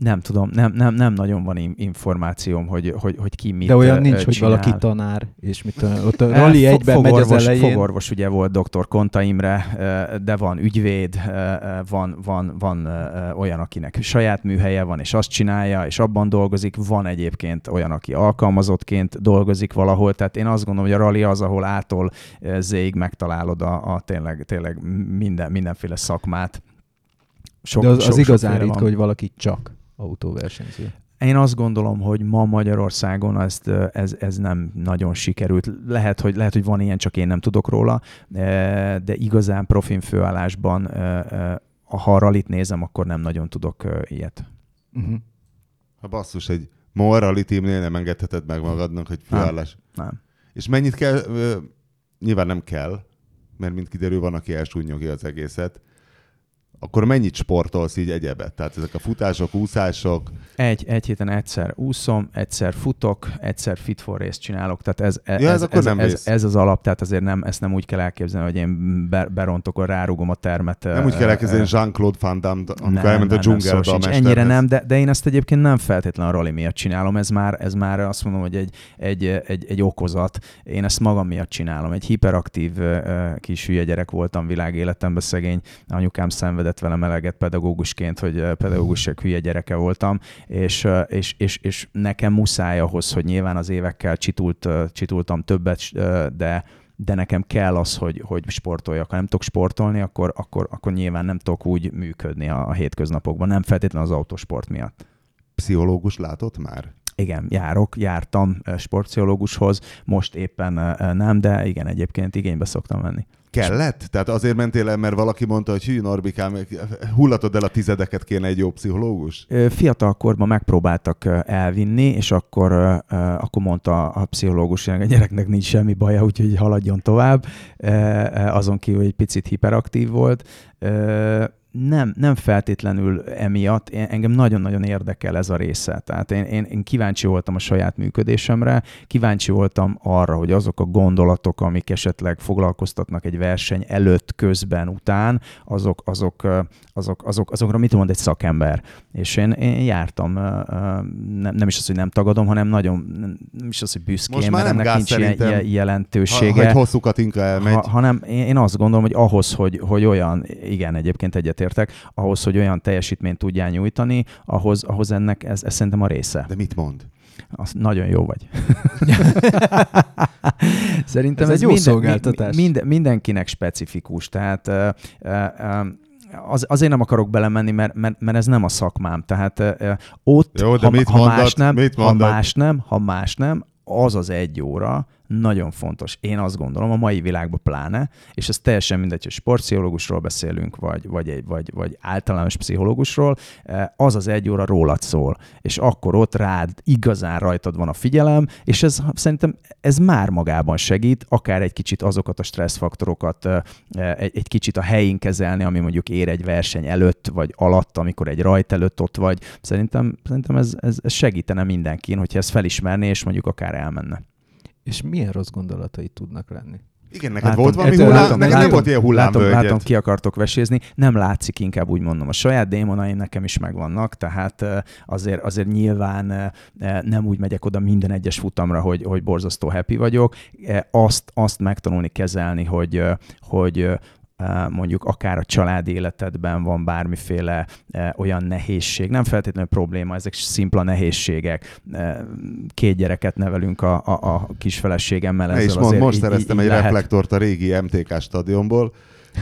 Nem tudom, nem, nem, nem nagyon van információm, hogy, hogy, hogy ki mit De olyan nincs, csinál. hogy valaki tanár, és mit tudom, ott a rally egyben megy az elején. Fogorvos ugye volt dr. Konta Imre, de van ügyvéd, van, van, van olyan, akinek saját műhelye van, és azt csinálja, és abban dolgozik, van egyébként olyan, aki alkalmazottként dolgozik valahol, tehát én azt gondolom, hogy a rally az, ahol ától zéig megtalálod a, a tényleg, tényleg minden, mindenféle szakmát. Sok, De az, az igazán ritka, hogy valaki csak autóversenyző. Én azt gondolom, hogy ma Magyarországon ezt, ez, ez nem nagyon sikerült. Lehet hogy, lehet, hogy van ilyen, csak én nem tudok róla, de igazán profin főállásban, ha a ralit nézem, akkor nem nagyon tudok ilyet. Uh-huh. Ha basszus, egy ma rally teamnél nem engedheted meg magadnak, hogy főállás. Nem. nem. És mennyit kell, nyilván nem kell, mert mint kiderül, van, aki elsúnyogja az egészet, akkor mennyit sportolsz így egyebet? Tehát ezek a futások, úszások? Egy, egy héten egyszer úszom, egyszer futok, egyszer fit for race csinálok, tehát ez, ez, ja, ez, ez, nem ez, ez, az alap, tehát azért nem, ezt nem úgy kell elképzelni, hogy én berontok, a rárugom a termet. Nem úgy kell elképzelni Jean-Claude Van Damme, amikor elment a dzsungelbe a Ennyire nem, de, de én ezt egyébként nem feltétlenül a rally miatt csinálom, ez már, ez már azt mondom, hogy egy, egy, egy, egy okozat. Én ezt magam miatt csinálom. Egy hiperaktív kis hülye gyerek voltam világéletemben, szegény anyukám szenvedett szenvedett velem eleget pedagógusként, hogy pedagógusok hülye gyereke voltam, és, és, és, és nekem muszáj ahhoz, hogy nyilván az évekkel csitult, csitultam többet, de, de nekem kell az, hogy, hogy sportoljak. Ha nem tudok sportolni, akkor, akkor, akkor nyilván nem tudok úgy működni a, a hétköznapokban, nem feltétlenül az autosport miatt. Pszichológus látott már? Igen, járok, jártam sportpszichológushoz, most éppen nem, de igen, egyébként igénybe szoktam venni. Kellett? Tehát azért mentél el, mert valaki mondta, hogy hű, Norbikám, hullatod el a tizedeket, kéne egy jó pszichológus? Fiatal korban megpróbáltak elvinni, és akkor, akkor mondta a pszichológus, hogy a gyereknek nincs semmi baja, úgyhogy haladjon tovább. Azon kívül egy picit hiperaktív volt nem, nem feltétlenül emiatt, én, engem nagyon-nagyon érdekel ez a része. Tehát én, én, én kíváncsi voltam a saját működésemre, kíváncsi voltam arra, hogy azok a gondolatok, amik esetleg foglalkoztatnak egy verseny előtt, közben, után, azok, azok, azok, azok, azokra mit mond egy szakember. És én, én jártam, nem, nem is az, hogy nem tagadom, hanem nagyon, nem is az, hogy büszkén, Most mert ennek nincs ilyen jelentősége. Ha, ha egy hosszú katinka elmegy. Ha, hanem én, én azt gondolom, hogy ahhoz, hogy, hogy olyan, igen, egyébként egyet egyetértek, ahhoz, hogy olyan teljesítményt tudjál nyújtani, ahhoz, ahhoz ennek ez, ez szerintem a része. De mit mond? Az nagyon jó vagy. Szerintem ez, ez egy jó minden, szolgáltatás. Minden, mindenkinek specifikus, tehát uh, uh, az, azért nem akarok belemenni, mert, mert, mert ez nem a szakmám. Tehát uh, ott, Jó, de ha, mit ha, más nem, mit ha más nem, ha más nem, az az egy óra, nagyon fontos. Én azt gondolom, a mai világban pláne, és ez teljesen mindegy, hogy sportpszichológusról beszélünk, vagy, vagy, egy, vagy, vagy általános pszichológusról, eh, az az egy óra rólad szól, és akkor ott rád igazán rajtad van a figyelem, és ez szerintem ez már magában segít, akár egy kicsit azokat a stresszfaktorokat eh, egy, egy kicsit a helyén kezelni, ami mondjuk ér egy verseny előtt, vagy alatt, amikor egy rajt előtt ott vagy. Szerintem, szerintem ez, ez, ez segítene mindenkin, hogyha ezt felismerné, és mondjuk akár elmenne. És milyen rossz gondolatai tudnak lenni? Igen, neked látom, volt valami hullám, látom, neked látom, nem volt ilyen hullám látom, látom, ki akartok vesézni, nem látszik, inkább úgy mondom. A saját démonaim nekem is megvannak, tehát azért, azért nyilván nem úgy megyek oda minden egyes futamra, hogy, hogy borzasztó happy vagyok. Azt, azt megtanulni kezelni, hogy, hogy mondjuk akár a család életedben van bármiféle olyan nehézség, nem feltétlenül probléma, ezek szimpla nehézségek. Két gyereket nevelünk a, a, a kisfeleségemmel. Ne is mond, most szereztem egy lehet. reflektort a régi MTK stadionból,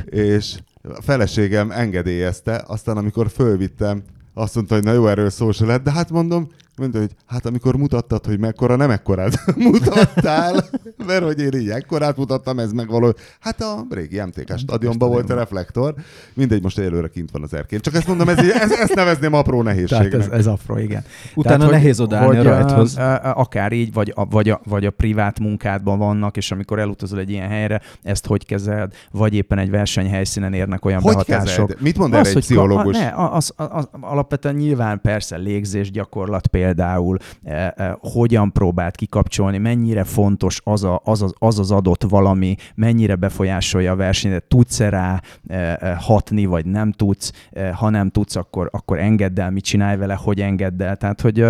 és a feleségem engedélyezte, aztán amikor fölvittem, azt mondta, hogy na jó, erről szó se lett, de hát mondom, mondta, hogy hát amikor mutattad, hogy mekkora, nem ekkorát mutattál, mert hogy én így ekkorát mutattam, ez meg való. Hát a régi MTK stadionban volt a reflektor. Mindegy, most előre kint van az erkén. Csak ezt mondom, ez, ez, ezt nevezném apró nehézségnek. Tehát ez, ez apró, igen. Utána Tehát, nehéz odállni hogy, a rajthoz. Akár így, vagy a, vagy, a, vagy a privát munkádban vannak, és amikor elutazol egy ilyen helyre, ezt hogy kezeld, vagy éppen egy versenyhelyszínen érnek olyan hogy behatások. Kezeld? Mit mond erre egy pszichológus? Ka, ne, az, az, az, alapvetően nyilván persze légzés gyakorlat például, például e, e, hogyan próbált kikapcsolni, mennyire fontos az, a, az, az, az az adott valami, mennyire befolyásolja a versenyt, tudsz-e rá e, hatni, vagy nem tudsz, ha nem tudsz, akkor, akkor engedd el, mit csinálj vele, hogy engedd el. Tehát, hogy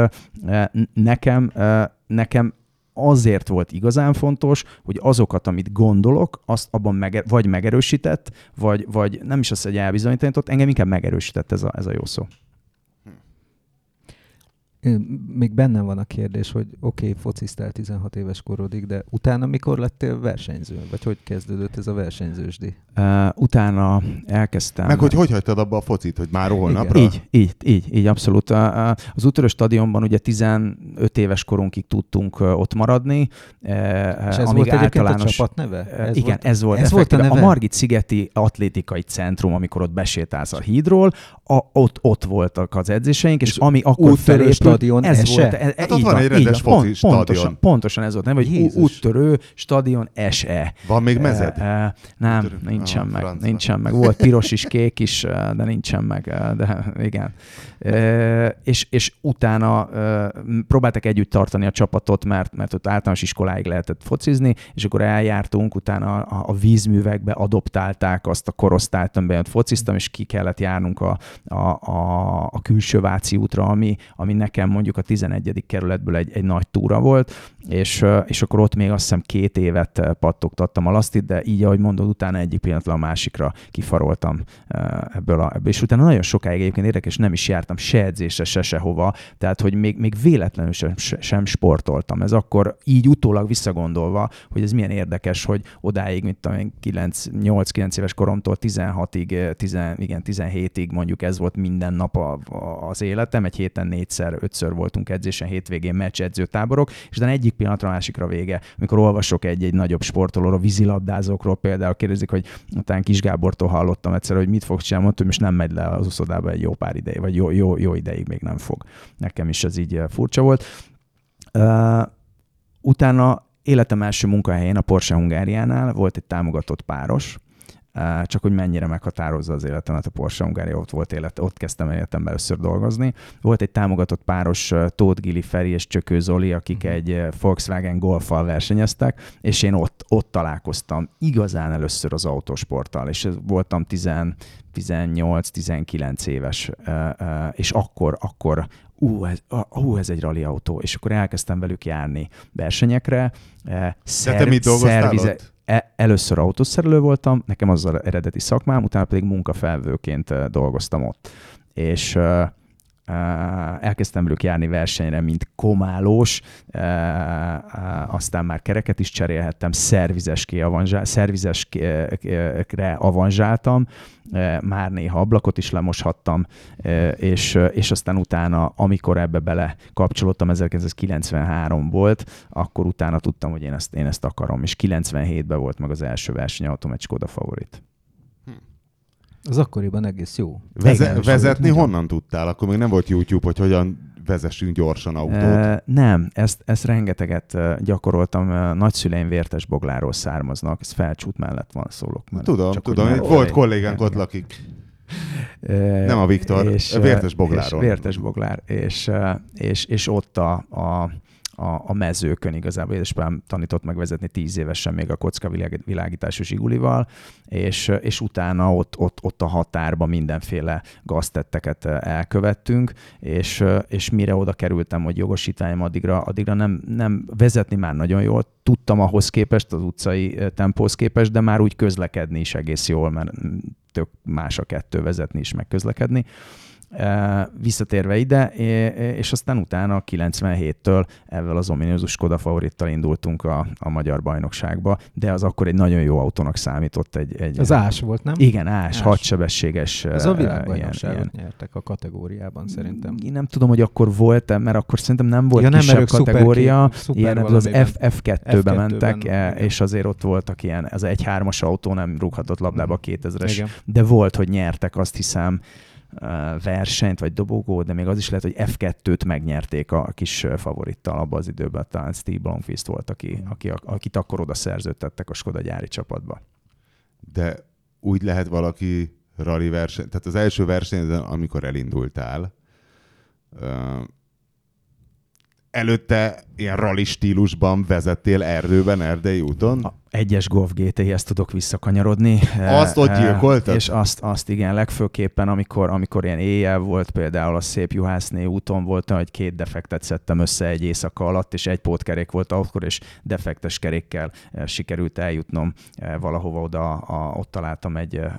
nekem, nekem azért volt igazán fontos, hogy azokat, amit gondolok, azt abban mege- vagy megerősített, vagy, vagy nem is az, hogy elbizonyított, engem inkább megerősített ez a, ez a jó szó. Még bennem van a kérdés, hogy oké, okay, fociztál 16 éves korodig, de utána mikor lettél versenyző? Vagy hogy kezdődött ez a versenyzősdi? Uh, utána elkezdtem. Meg hogy hogy hagytad abba a focit, hogy már holnapra? Így, így, így, így, abszolút. Az útörő stadionban ugye 15 éves korunkig tudtunk ott maradni. És ez volt általános... a csapat neve? Ez igen, volt, ez volt. Ez volt a, neve? a Margit szigeti atlétikai centrum, amikor ott besétálsz a hídról, a, ott, ott voltak az edzéseink, és, és ami akkor felépült, stadion ez ese? volt. E, hát ott van, van egy rendes foci pont, stadion. Pontosan, pontosan ez volt, nem? Hogy úttörő stadion SE. Van még mezed? E, e, nem, úttörő. nincsen ah, meg. Francia. Nincsen meg. Volt piros is, kék is, e, de nincsen meg. E, de igen. E, és, és utána e, próbáltak együtt tartani a csapatot, mert, mert ott általános iskoláig lehetett focizni, és akkor eljártunk, utána a, a vízművekbe adoptálták azt a korosztályt, amiben ott fociztam, és ki kellett járnunk a, a, a, a külső Váci útra, ami, ami nekem nekem mondjuk a 11. kerületből egy, egy nagy túra volt, és, és akkor ott még azt hiszem két évet pattogtattam a lasztit, de így, ahogy mondod, utána egyik pillanatban a másikra kifaroltam ebből, a, ebből. És utána nagyon sokáig egyébként érdekes, nem is jártam se edzésre, se sehova, tehát hogy még, még véletlenül sem, sem sportoltam. Ez akkor így utólag visszagondolva, hogy ez milyen érdekes, hogy odáig, mint a 8-9 éves koromtól 16-ig, 10, igen, 17-ig mondjuk ez volt minden nap a, a, az életem, egy héten négyszer, ötször voltunk edzésen, hétvégén meccs edzőtáborok, és utána egyik pillanatra másikra vége. Amikor olvasok egy-egy nagyobb sportolóról, vízilabdázókról például, kérdezik, hogy utána Kis Gábortól hallottam egyszer, hogy mit fog csinálni, mondta, hogy most nem megy le az uszodába egy jó pár ideig, vagy jó, jó, jó ideig még nem fog. Nekem is ez így eh, furcsa volt. Uh, utána életem első munkahelyén, a Porsche Hungáriánál volt egy támogatott páros, csak hogy mennyire meghatározza az életemet a Porsche Hungária, ott volt élet, ott kezdtem életemben először dolgozni. Volt egy támogatott páros Tóth Gili Feri és Csökő Zoli, akik uh-huh. egy Volkswagen Golfal versenyeztek, és én ott, ott találkoztam igazán először az autósporttal, és voltam 18-19 éves, és akkor, akkor ú, ez, ú, ez egy rally autó, és akkor elkezdtem velük járni versenyekre. Szer, De te mit dolgoztál szervize, ott? E, először autószerelő voltam, nekem az az eredeti szakmám, utána pedig munkafelvőként dolgoztam ott. És elkezdtem velük járni versenyre, mint komálós, aztán már kereket is cserélhettem, szervizeské avanzsál, szervizeskre avanzsáltam, már néha ablakot is lemoshattam, és, és aztán utána, amikor ebbe bele kapcsolódtam, 1993 volt, akkor utána tudtam, hogy én ezt, én ezt akarom, és 97-ben volt meg az első versenyautóm egy Skoda favorit. Az akkoriban egész jó. Veze- vezetni honnan tudtál? Akkor még nem volt YouTube, hogy hogyan vezessünk gyorsan autót. E, nem, ezt, ezt rengeteget gyakoroltam. Nagyszüleim vértes bogláról származnak, ez felcsút mellett van szólok. Mert tudom, csak tudom. Volt volt kollégánk ott lakik. E, nem a Viktor, és, vértes bogláról. És vértes boglár, és, és, és ott a, a a, a mezőkön igazából. Édesapám tanított meg vezetni tíz évesen még a kocka világítású zsigulival, és, és utána ott, ott, ott a határban mindenféle gaztetteket elkövettünk, és, és mire oda kerültem, hogy jogosítványom addigra, addigra nem, nem vezetni már nagyon jól tudtam ahhoz képest, az utcai tempóhoz képest, de már úgy közlekedni is egész jól, mert tök más a kettő vezetni is, meg közlekedni visszatérve ide, és aztán utána 97-től ezzel az ominózus Skoda favorittal indultunk a, a magyar bajnokságba, de az akkor egy nagyon jó autónak számított. Egy, egy az ás volt, nem? Igen, ás, ás. hadsebességes. Ez a világbajnokságot ilyen, nyertek a kategóriában szerintem. Én nem tudom, hogy akkor volt-e, mert akkor szerintem nem volt ja, nem, kisebb kategória. Szuper, szuper ilyen, az F, F2-be F2 mentek, ben, és azért ott voltak ilyen, az 1-3-as autó nem rúghatott labdába 2000-es, igen. de volt, hogy nyertek azt hiszem versenyt, vagy dobogó, de még az is lehet, hogy F2-t megnyerték a kis favorittal abban az időben, talán Steve Blomqvist volt, aki, aki, akit akkor oda szerződtettek a Skoda gyári csapatba. De úgy lehet valaki rally verseny, tehát az első versenyben, amikor elindultál, előtte ilyen rally stílusban vezettél erdőben, erdei úton? A egyes Golf GT-hez tudok visszakanyarodni. Azt ott Eh, gyilkoltad? És azt, azt igen, legfőképpen, amikor, amikor ilyen éjjel volt, például a szép Juhászné úton volt, hogy két defektet szedtem össze egy éjszaka alatt, és egy pótkerék volt akkor, és defektes kerékkel eh, sikerült eljutnom eh, valahova oda, a, ott találtam egy eh,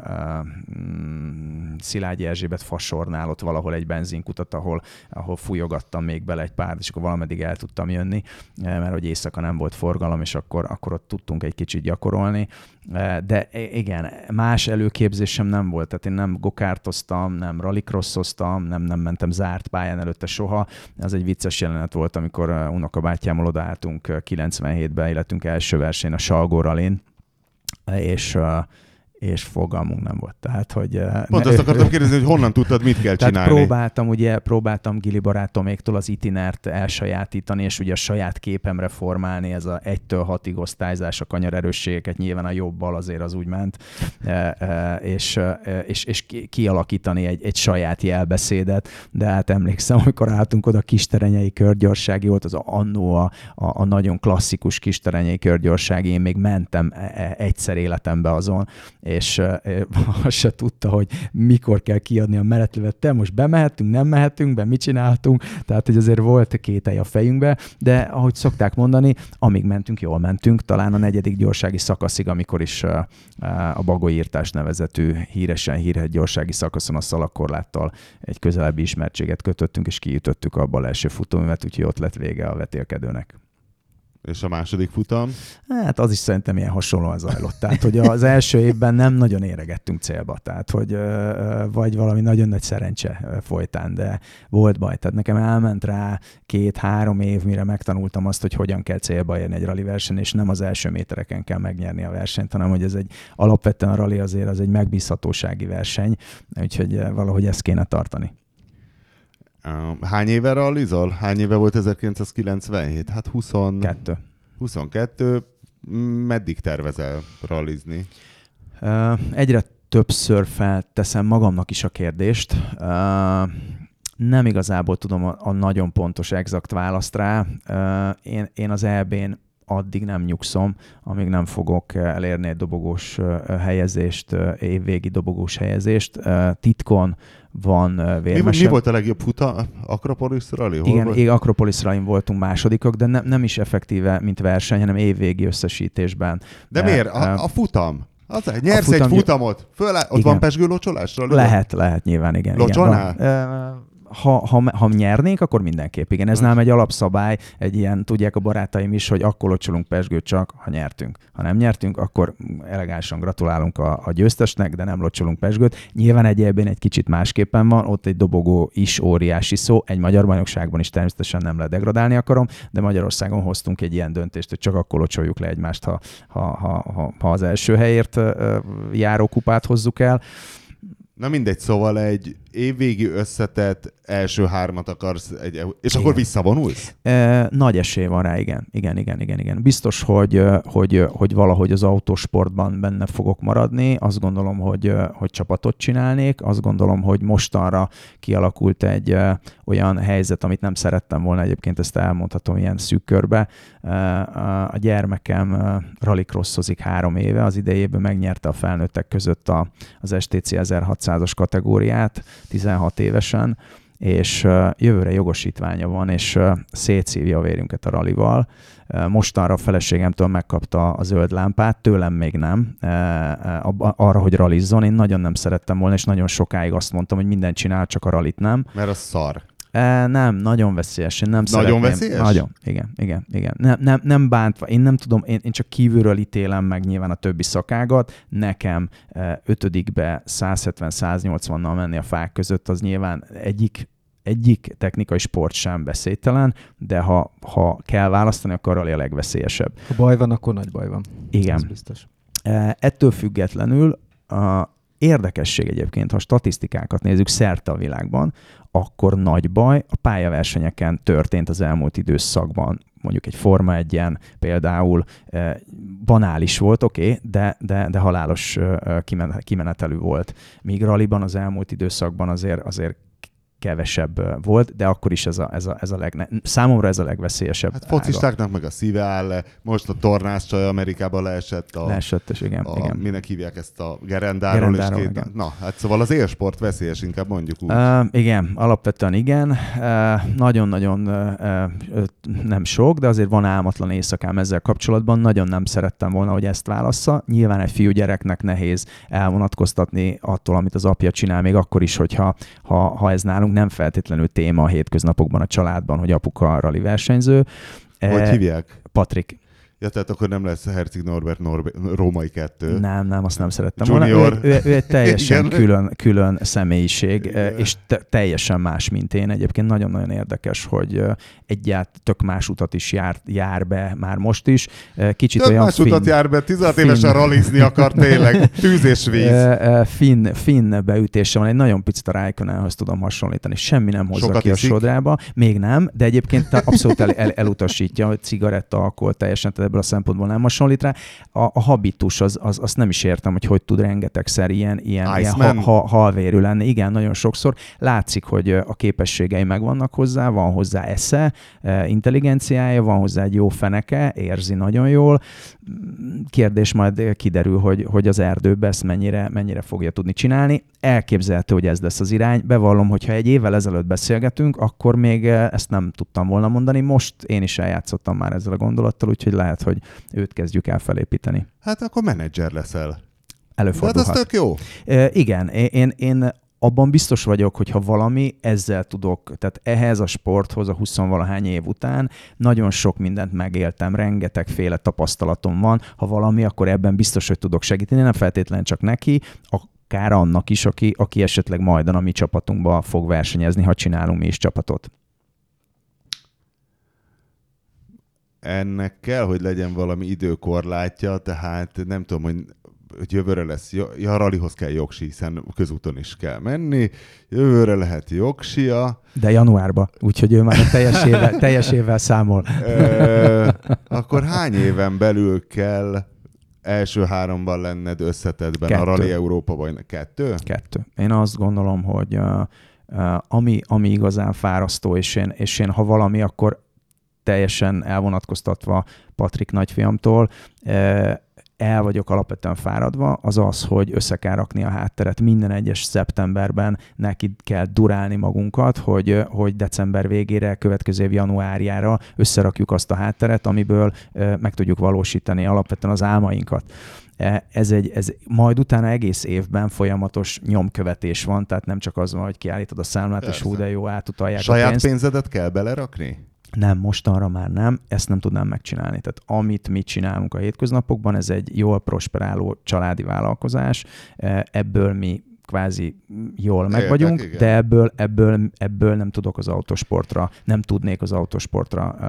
mm, Szilágyi Erzsébet fasornál, ott valahol egy benzinkutat, ahol, ahol fújogattam még bele egy pár, és akkor valameddig el tudtam jönni, mert hogy éjszaka nem volt forgalom, és akkor, akkor ott tudtunk egy kicsit gyakorolni. Eh, De igen, más előképzésem nem volt, tehát én nem gokártoztam, nem rallycrossoztam, nem, nem mentem zárt pályán előtte soha. Ez egy vicces jelenet volt, amikor eh, unokabátyámmal odaálltunk eh, 97-ben, életünk első verseny a Salgó Rallyn, és eh, és fogalmunk nem volt. Tehát, hogy... eh, Pont ne- azt akartam kérdezni, hogy honnan tudtad, mit kell tehát csinálni. próbáltam, ugye, próbáltam Gili barátoméktól az itinert elsajátítani, és ugye a saját képemre formálni ez a 1-től 6-ig osztályzás, a kanyarerősségeket, nyilván a jobbal azért az úgy ment, e, e, és, és, és ki- kialakítani egy, egy saját jelbeszédet, de hát emlékszem, amikor álltunk oda kisterenyei körgyorsági, volt az annó a, a, a nagyon klasszikus kisterenyei körgyorsági, én még mentem e- e- egyszer életembe azon, és azt se tudta, hogy mikor kell kiadni a menetlövet. Te most bemehetünk, nem mehetünk be, mit csináltunk, tehát hogy azért volt kételj a fejünkbe, de ahogy szokták mondani, amíg mentünk, jól mentünk, talán a negyedik gyorsági szakaszig, amikor is a bagolyírtás nevezetű híresen hírhet gyorsági szakaszon a szalakkorláttal egy közelebbi ismertséget kötöttünk, és kiütöttük a bal első futóművet, úgyhogy ott lett vége a vetélkedőnek. És a második futam? Hát az is szerintem ilyen hasonlóan zajlott. Tehát, hogy az első évben nem nagyon éregettünk célba, tehát, hogy vagy valami nagyon nagy szerencse folytán, de volt baj. Tehát nekem elment rá két-három év, mire megtanultam azt, hogy hogyan kell célba érni egy rally verseny, és nem az első métereken kell megnyerni a versenyt, hanem hogy ez egy alapvetően a rally azért az egy megbízhatósági verseny, úgyhogy valahogy ezt kéne tartani. Uh, Hány éve rallizol? Hány éve volt 1997? Hát 20... Kettő. 22. Meddig tervezel rallizni? Ö, Egyre többször felteszem magamnak is a kérdést. Ö, Nem igazából tudom a, a nagyon pontos, exakt választ rá. Ö, Én, én az EB-n addig nem nyugszom, amíg nem fogok elérni egy dobogós helyezést, évvégi dobogós helyezést. Titkon van ö, Mi, vérmese. mi volt a legjobb futa? Akropolis rally? Hol Igen, igen Akropolis Rallyn voltunk másodikok, de ne, nem is effektíve, mint verseny, hanem évvégi összesítésben. De Ö, miért? A, a futam. Az, egy- nyersz futam- egy futamot. Föl, ott Igen. van pesgő locsolás? ralliban? Lehet, lehet nyilván, igen. Locsolnál? igen van. Ha, ha, ha nyernénk, akkor mindenképp. Igen, ez nálam egy alapszabály, egy ilyen, tudják a barátaim is, hogy akkor locsolunk pesgőt csak, ha nyertünk. Ha nem nyertünk, akkor elegánsan gratulálunk a, a győztesnek, de nem locsolunk pesgőt. Nyilván egyébben egy kicsit másképpen van, ott egy dobogó is óriási szó, egy magyar bajnokságban is természetesen nem lehet degradálni akarom, de Magyarországon hoztunk egy ilyen döntést, hogy csak akkor locsoljuk le egymást, ha, ha, ha, ha, az első helyért járó kupát hozzuk el. Na mindegy, szóval egy évvégi összetett első hármat akarsz, egy, és Igen. akkor visszavonulsz? E, nagy esély van rá, igen. Igen, igen, igen, igen. Biztos, hogy, hogy, hogy valahogy az autósportban benne fogok maradni. Azt gondolom, hogy, hogy csapatot csinálnék. Azt gondolom, hogy mostanra kialakult egy olyan helyzet, amit nem szerettem volna egyébként, ezt elmondhatom ilyen szűk körbe. A gyermekem rallycrossozik három éve, az idejében megnyerte a felnőttek között a, az STC 1600-as kategóriát 16 évesen, és jövőre jogosítványa van, és szétszívja a vérünket a ralival. Mostanra a feleségemtől megkapta a zöld lámpát, tőlem még nem, arra, hogy ralizzon. Én nagyon nem szerettem volna, és nagyon sokáig azt mondtam, hogy mindent csinál, csak a ralit nem. Mert az szar. E, nem, nagyon veszélyes. Én nem Nagyon szeretném. veszélyes? Nagyon, igen, igen, igen. Nem, nem, nem bántva. Én nem tudom, én, én csak kívülről ítélem meg nyilván a többi szakágat. Nekem e, ötödikbe 170-180-nal menni a fák között, az nyilván egyik egyik technikai sport sem veszélytelen, de ha, ha kell választani, akkor a legveszélyesebb. Ha baj van, akkor nagy baj van. Ez Igen. biztos. E, Ettől függetlenül a érdekesség egyébként, ha statisztikákat nézzük szerte a világban, akkor nagy baj a pályaversenyeken történt az elmúlt időszakban. Mondjuk egy Forma 1 például e, banális volt, oké, okay, de, de, de halálos e, kimen- kimenetelű volt. Míg rallyban az elmúlt időszakban azért, azért kevesebb volt, de akkor is ez a, ez a, ez a legne, számomra ez a legveszélyesebb. Hát focistáknak meg a szíve áll le. Most a tornász csaj Amerikában leesett. A, leesett, és igen, a, igen. Minek hívják ezt a gerendáról, gerendáról és két, igen. Na, hát szóval az élsport veszélyes, inkább mondjuk úgy. Uh, igen, alapvetően igen. Uh, nagyon-nagyon uh, nem sok, de azért van álmatlan éjszakám ezzel kapcsolatban. Nagyon nem szerettem volna, hogy ezt válassza. Nyilván egy fiúgyereknek nehéz elvonatkoztatni attól, amit az apja csinál, még akkor is, hogyha ha, ha ez nálunk nem feltétlenül téma a hétköznapokban a családban, hogy apuka rali versenyző. Hogy hívják? Patrik. Ja, tehát akkor nem lesz Herzig Norbert Norbe- római kettő. Nem, nem, azt nem szerettem Junior. volna. Ő, ő, ő egy teljesen külön, külön személyiség, Igen. és te, teljesen más, mint én. Egyébként nagyon-nagyon érdekes, hogy egyált tök más utat is jár, jár be már most is. Kicsit tök olyan más fin, utat jár be, 16 fin, évesen ralizni akar tényleg, tűz és víz. Finn, finn beütése van, egy nagyon picit a Raikkonenhoz tudom hasonlítani. Semmi nem hozza Sokat ki iszik. a sodrába. Még nem, de egyébként abszolút el, el, elutasítja, hogy cigaretta, alkohol teljesen, tehát ebből a szempontból nem hasonlít rá. A, a habitus, az, az, azt nem is értem, hogy hogy tud rengetegszer ilyen, ilyen, ilyen ha, ha, halvérű lenni. Igen, nagyon sokszor. Látszik, hogy a képességei megvannak hozzá, van hozzá esze, intelligenciája, van hozzá egy jó feneke, érzi nagyon jól. Kérdés majd kiderül, hogy, hogy az erdőbe ezt mennyire, mennyire fogja tudni csinálni. Elképzelhető, hogy ez lesz az irány. Bevallom, hogyha egy évvel ezelőtt beszélgetünk, akkor még ezt nem tudtam volna mondani. Most én is eljátszottam már ezzel a gondolattal, úgyhogy lehet, hogy őt kezdjük el felépíteni. Hát akkor menedzser leszel. Előfordulhat. Hát az tök jó. E, igen, én, én abban biztos vagyok, hogy ha valami, ezzel tudok, tehát ehhez a sporthoz a 20 valahány év után nagyon sok mindent megéltem, rengetegféle tapasztalatom van, ha valami, akkor ebben biztos, hogy tudok segíteni, nem feltétlenül csak neki, akár annak is, aki, aki esetleg majdan a mi csapatunkba fog versenyezni, ha csinálunk mi is csapatot. Ennek kell, hogy legyen valami időkorlátja, tehát nem tudom, hogy hogy jövőre lesz, ja, ralihoz kell jogsi, hiszen közúton is kell menni, jövőre lehet jogsia. De januárba, úgyhogy ő már a teljes évvel, teljes évvel számol. Akkor hány éven belül kell első háromban lenned összetetben Kettő. a Rally Európa vagy kettő? Kettő. Én azt gondolom, hogy uh, uh, ami, ami igazán fárasztó, és én, és én ha valami, akkor teljesen elvonatkoztatva Patrik nagyfiamtól, el vagyok alapvetően fáradva, az az, hogy össze kell rakni a hátteret. Minden egyes szeptemberben neki kell durálni magunkat, hogy, hogy december végére, következő év januárjára összerakjuk azt a hátteret, amiből meg tudjuk valósítani alapvetően az álmainkat ez egy, ez majd utána egész évben folyamatos nyomkövetés van, tehát nem csak az van, hogy kiállítod a számlát, Persze. és hú, de jó, átutalják Saját a pénzt. pénzedet kell belerakni? Nem, mostanra már nem, ezt nem tudnám megcsinálni. Tehát amit mi csinálunk a hétköznapokban, ez egy jól prosperáló családi vállalkozás, e, ebből mi kvázi jól meg Értek, vagyunk, igen. de ebből, ebből, ebből nem tudok az autosportra, nem tudnék az autosportra e,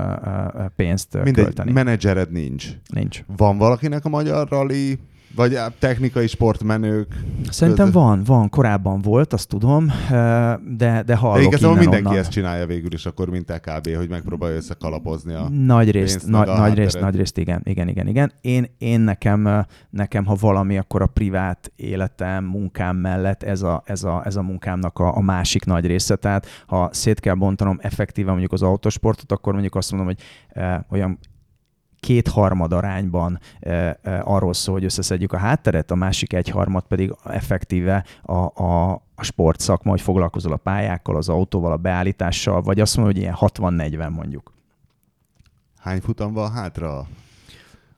e, pénzt Mindegy, költeni. menedzsered nincs. Nincs. Van valakinek a magyar rally vagy technikai sportmenők? Szerintem között. van, van. Korábban volt, azt tudom, de, de hallok de igazából mindenki onnan. ezt csinálja végül is akkor, mint LKB, hogy megpróbálja összekalapozni a Nagy részt, nagy, nagy részt, nagy részt, igen, igen, igen, igen. Én, én nekem, nekem, ha valami, akkor a privát életem, munkám mellett ez a, ez a, ez a munkámnak a, a másik nagy része. Tehát ha szét kell bontanom effektíven mondjuk az autosportot, akkor mondjuk azt mondom, hogy eh, olyan kétharmad arányban arról szól, hogy összeszedjük a hátteret, a másik egyharmad pedig effektíve a, a, a sportszakma, hogy foglalkozol a pályákkal, az autóval, a beállítással, vagy azt mondod, hogy ilyen 60-40 mondjuk. Hány futam van hátra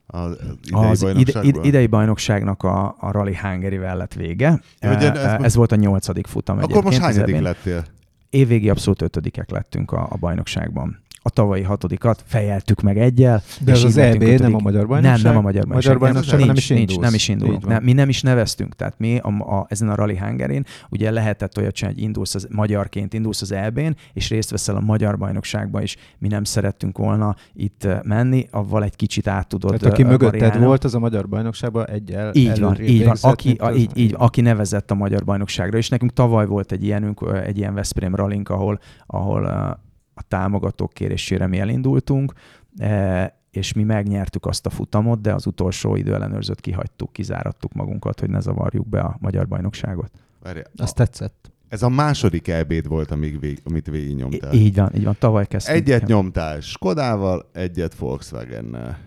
az idei, az ide, ide, idei bajnokságnak a, a Rally Hungary-vel lett vége. Ugye, ez, ez volt a nyolcadik futam Akkor most hányadik lettél? Évvégi abszolút ötödikek lettünk a, a bajnokságban a tavalyi hatodikat fejeltük meg egyel. De ez az EB, nem a magyar bajnokság? Nem, nem a magyar bajnokság. Magyar bajnokság nincs, nem is nincs, nem is indulunk. Nem, mi nem is neveztünk. Tehát mi a, a, ezen a Rally Hungarin ugye lehetett olyat csinálni, hogy indulsz az, magyarként indulsz az EB-n, és részt veszel a magyar bajnokságban is. Mi nem szerettünk volna itt menni, avval egy kicsit át tudod Tehát aki mögötted volt, az a magyar bajnokságban egyel Így van, így van. Aki, a, így, így, aki nevezett a magyar bajnokságra. És nekünk tavaly volt egy ilyenünk, egy ilyen Veszprém ralink, ahol, ahol támogatók kérésére mi elindultunk, e, és mi megnyertük azt a futamot, de az utolsó időellenőrzőt kihagytuk, kizárattuk magunkat, hogy ne zavarjuk be a magyar bajnokságot. Várja, Azt tetszett. Ez a második ebéd volt, amíg vég, amit végignyomtál. Így van, így van, tavaly kezdtünk. Egyet nyomtál Skodával, egyet Volkswagen-nel.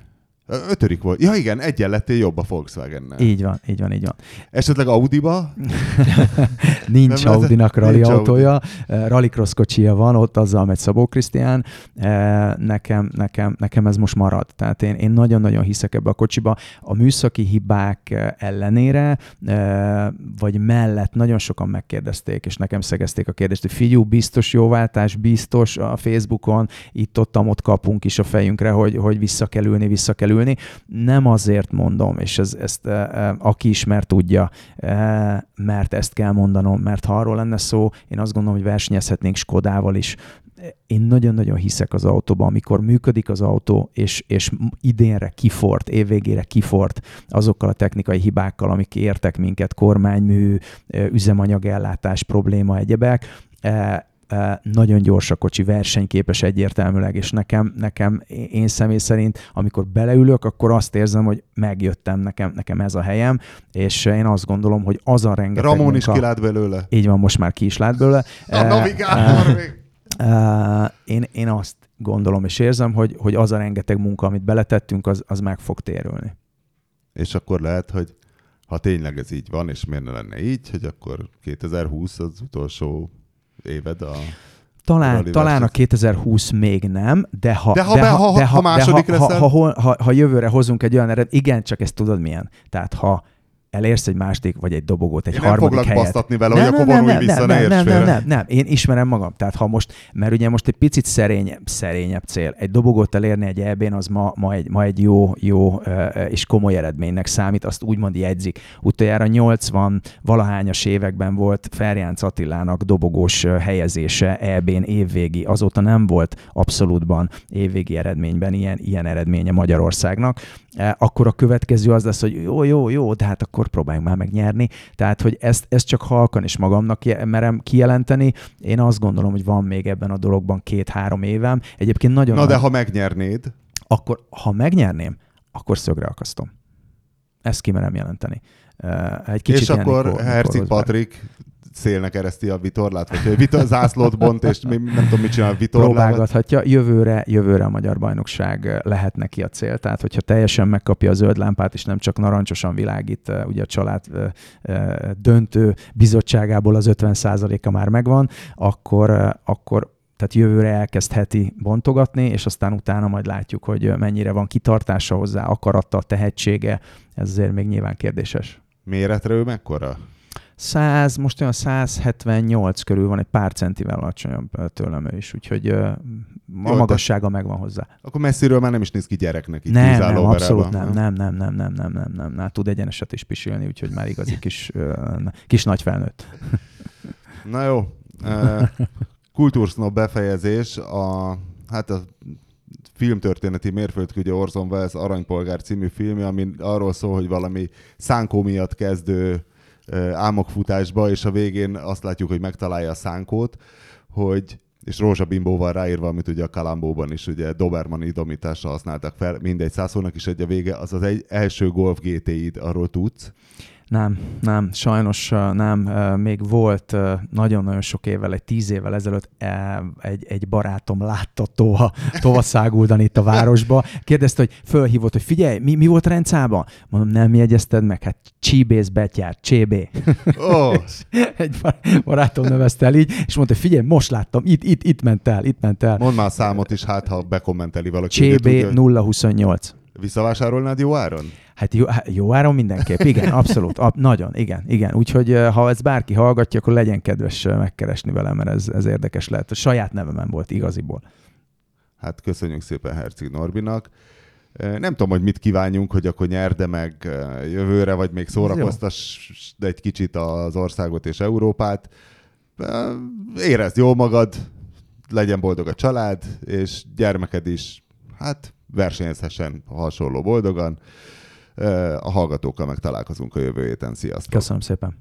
Ötödik volt. Ja igen, egyen lettél jobb a Volkswagen-nel. Így van, így van, így van. Esetleg Audi-ba? nincs Nem Audinak nincs rally Audi. autója, Eh, rallycross kocsia van, ott azzal megy Szabó Krisztián. Nekem, nekem, nekem ez most marad. Tehát én, én nagyon-nagyon hiszek ebbe a kocsiba. A műszaki hibák ellenére, vagy mellett nagyon sokan megkérdezték, és nekem szegezték a kérdést, hogy figyú, biztos jóváltás, biztos a Facebookon, itt-ott, ott kapunk is a fejünkre, hogy, hogy vissza kell ülni, vissza kell ülni. Nem azért mondom, és ez, ezt eh, eh, aki ismer tudja, eh, mert ezt kell mondanom, mert ha arról lenne szó, én azt gondolom, hogy versenyezhetnénk Skodával is. Én nagyon-nagyon hiszek az autóban, amikor működik az autó, és, és idénre kifort, évvégére kifort azokkal a technikai hibákkal, amik értek minket, kormánymű, üzemanyagellátás probléma, egyebek, nagyon gyors a kocsi, versenyképes egyértelműleg, és nekem, nekem én személy szerint, amikor beleülök, akkor azt érzem, hogy megjöttem, nekem, nekem ez a helyem, és én azt gondolom, hogy az a rengeteg Ramon is kilát belőle. így van, most már ki is lát belőle. A navigátor még. én, én azt gondolom és érzem, hogy, hogy az a rengeteg munka, amit beletettünk, az, az meg fog térülni. És akkor lehet, hogy ha tényleg ez így van, és miért ne lenne így, hogy akkor 2020 az utolsó éved a... Talán, talán a verseny. 2020 még nem, de ha, De ha be- ha- ha- ha második de ha, leszel? ha, ha, ha, ha jövőre hozunk egy olyan ered, igen, csak ezt tudod milyen. Tehát ha elérsz egy második, vagy egy dobogót, egy Én nem harmadik foglak helyet. basztatni vele, hogy akkor vonulj vissza, ne nem, érts nem, nem, nem, nem, én ismerem magam. Tehát ha most, mert ugye most egy picit szerény, szerényebb cél. Egy dobogót elérni egy EB-n, az ma, ma, egy, ma egy jó, jó és komoly eredménynek számít, azt úgymond jegyzik. Utoljára 80 valahányas években volt Ferjánc Attilának dobogós helyezése EB-n évvégi, azóta nem volt abszolútban évvégi eredményben ilyen, ilyen eredménye Magyarországnak. E, Akkor a következő az lesz, hogy jó, jó, jó, de hát akkor próbáljunk már megnyerni. Tehát, hogy ezt, ezt csak halkan is magamnak merem kijelenteni. Én azt gondolom, hogy van még ebben a dologban két-három évem. Egyébként nagyon Na nagy- de ha megnyernéd, akkor ha megnyerném, akkor szögre akasztom. Ezt kimerem jelenteni. Egy kicsit és akkor Rosberg. Patrik szélnek ereszti a vitorlát, vagy hogy vitor, zászlót bont, és mi- nem tudom, mit csinál a vitorlával. próbálgathatja. Jövőre, jövőre a magyar bajnokság eh, lehet neki a cél. Tehát, hogyha teljesen megkapja a zöld lámpát, és nem csak narancsosan világít, eh, ugye a család eh, döntő bizottságából az 50%-a már megvan, akkor, akkor tehát jövőre elkezdheti bontogatni, és aztán utána majd látjuk, hogy mennyire van kitartása hozzá, akarata, tehetsége. Ez azért még nyilván kérdéses. Méretre ő mekkora? 100, most olyan 178 körül van, egy pár centivel alacsonyabb tőlem ő is, úgyhogy a Jó, magassága megvan hozzá. Akkor messziről már nem is néz ki gyereknek itt Nem, nem, abszolút nem, nem, nem, nem, nem, nem, nem, nem, nem, tud egyeneset is pisilni, úgyhogy már igazi kis, kis nagy felnőtt. Na jó. Kultúrsznob befejezés. A, hát a filmtörténeti mérföldkő, ugye Orson Welles Aranypolgár című filmje, ami arról szól, hogy valami szánkó miatt kezdő álmokfutásba, és a végén azt látjuk, hogy megtalálja a szánkót, hogy és rózsabimbóval ráírva, amit ugye a Kalambóban is ugye Doberman idomításra használtak fel, mindegy százszónak is egy a vége, az az egy első Golf GTI-d, arról tudsz. Nem, nem, sajnos nem. Még volt nagyon-nagyon sok évvel, egy tíz évvel ezelőtt eh, egy, egy barátom látta tova, tova száguldan itt a városba. Kérdezte, hogy fölhívott, hogy figyelj, mi, mi volt a rendszában? Mondom, nem jegyezted meg, hát csíbész betyár, csébé. Ó, egy bar- barátom nevezte el így, és mondta, hogy figyelj, most láttam, itt, itt, itt ment el, itt ment el. mondd már a számot is, hát ha bekommenteli valaki. hogy 028. Visszavásárolnád jó áron? Hát jó, hát jó áron mindenképp, igen, abszolút, ab, nagyon, igen, igen. Úgyhogy eh, ha ezt bárki hallgatja, akkor legyen kedves eh, megkeresni velem, mert ez, ez érdekes lehet. A saját nevemen volt igaziból. Hát köszönjük szépen Herceg Norbinak. Eh, Nem tudom, hogy mit kívánjunk, hogy akkor nyerde meg jövőre, vagy még szórakoztass de egy kicsit az országot és Európát. Érezd jól magad, legyen boldog a család, és gyermeked is, hát versenyezhessen hasonló boldogan. A hallgatókkal meg találkozunk a jövő héten. Sziasztok! Köszönöm szépen.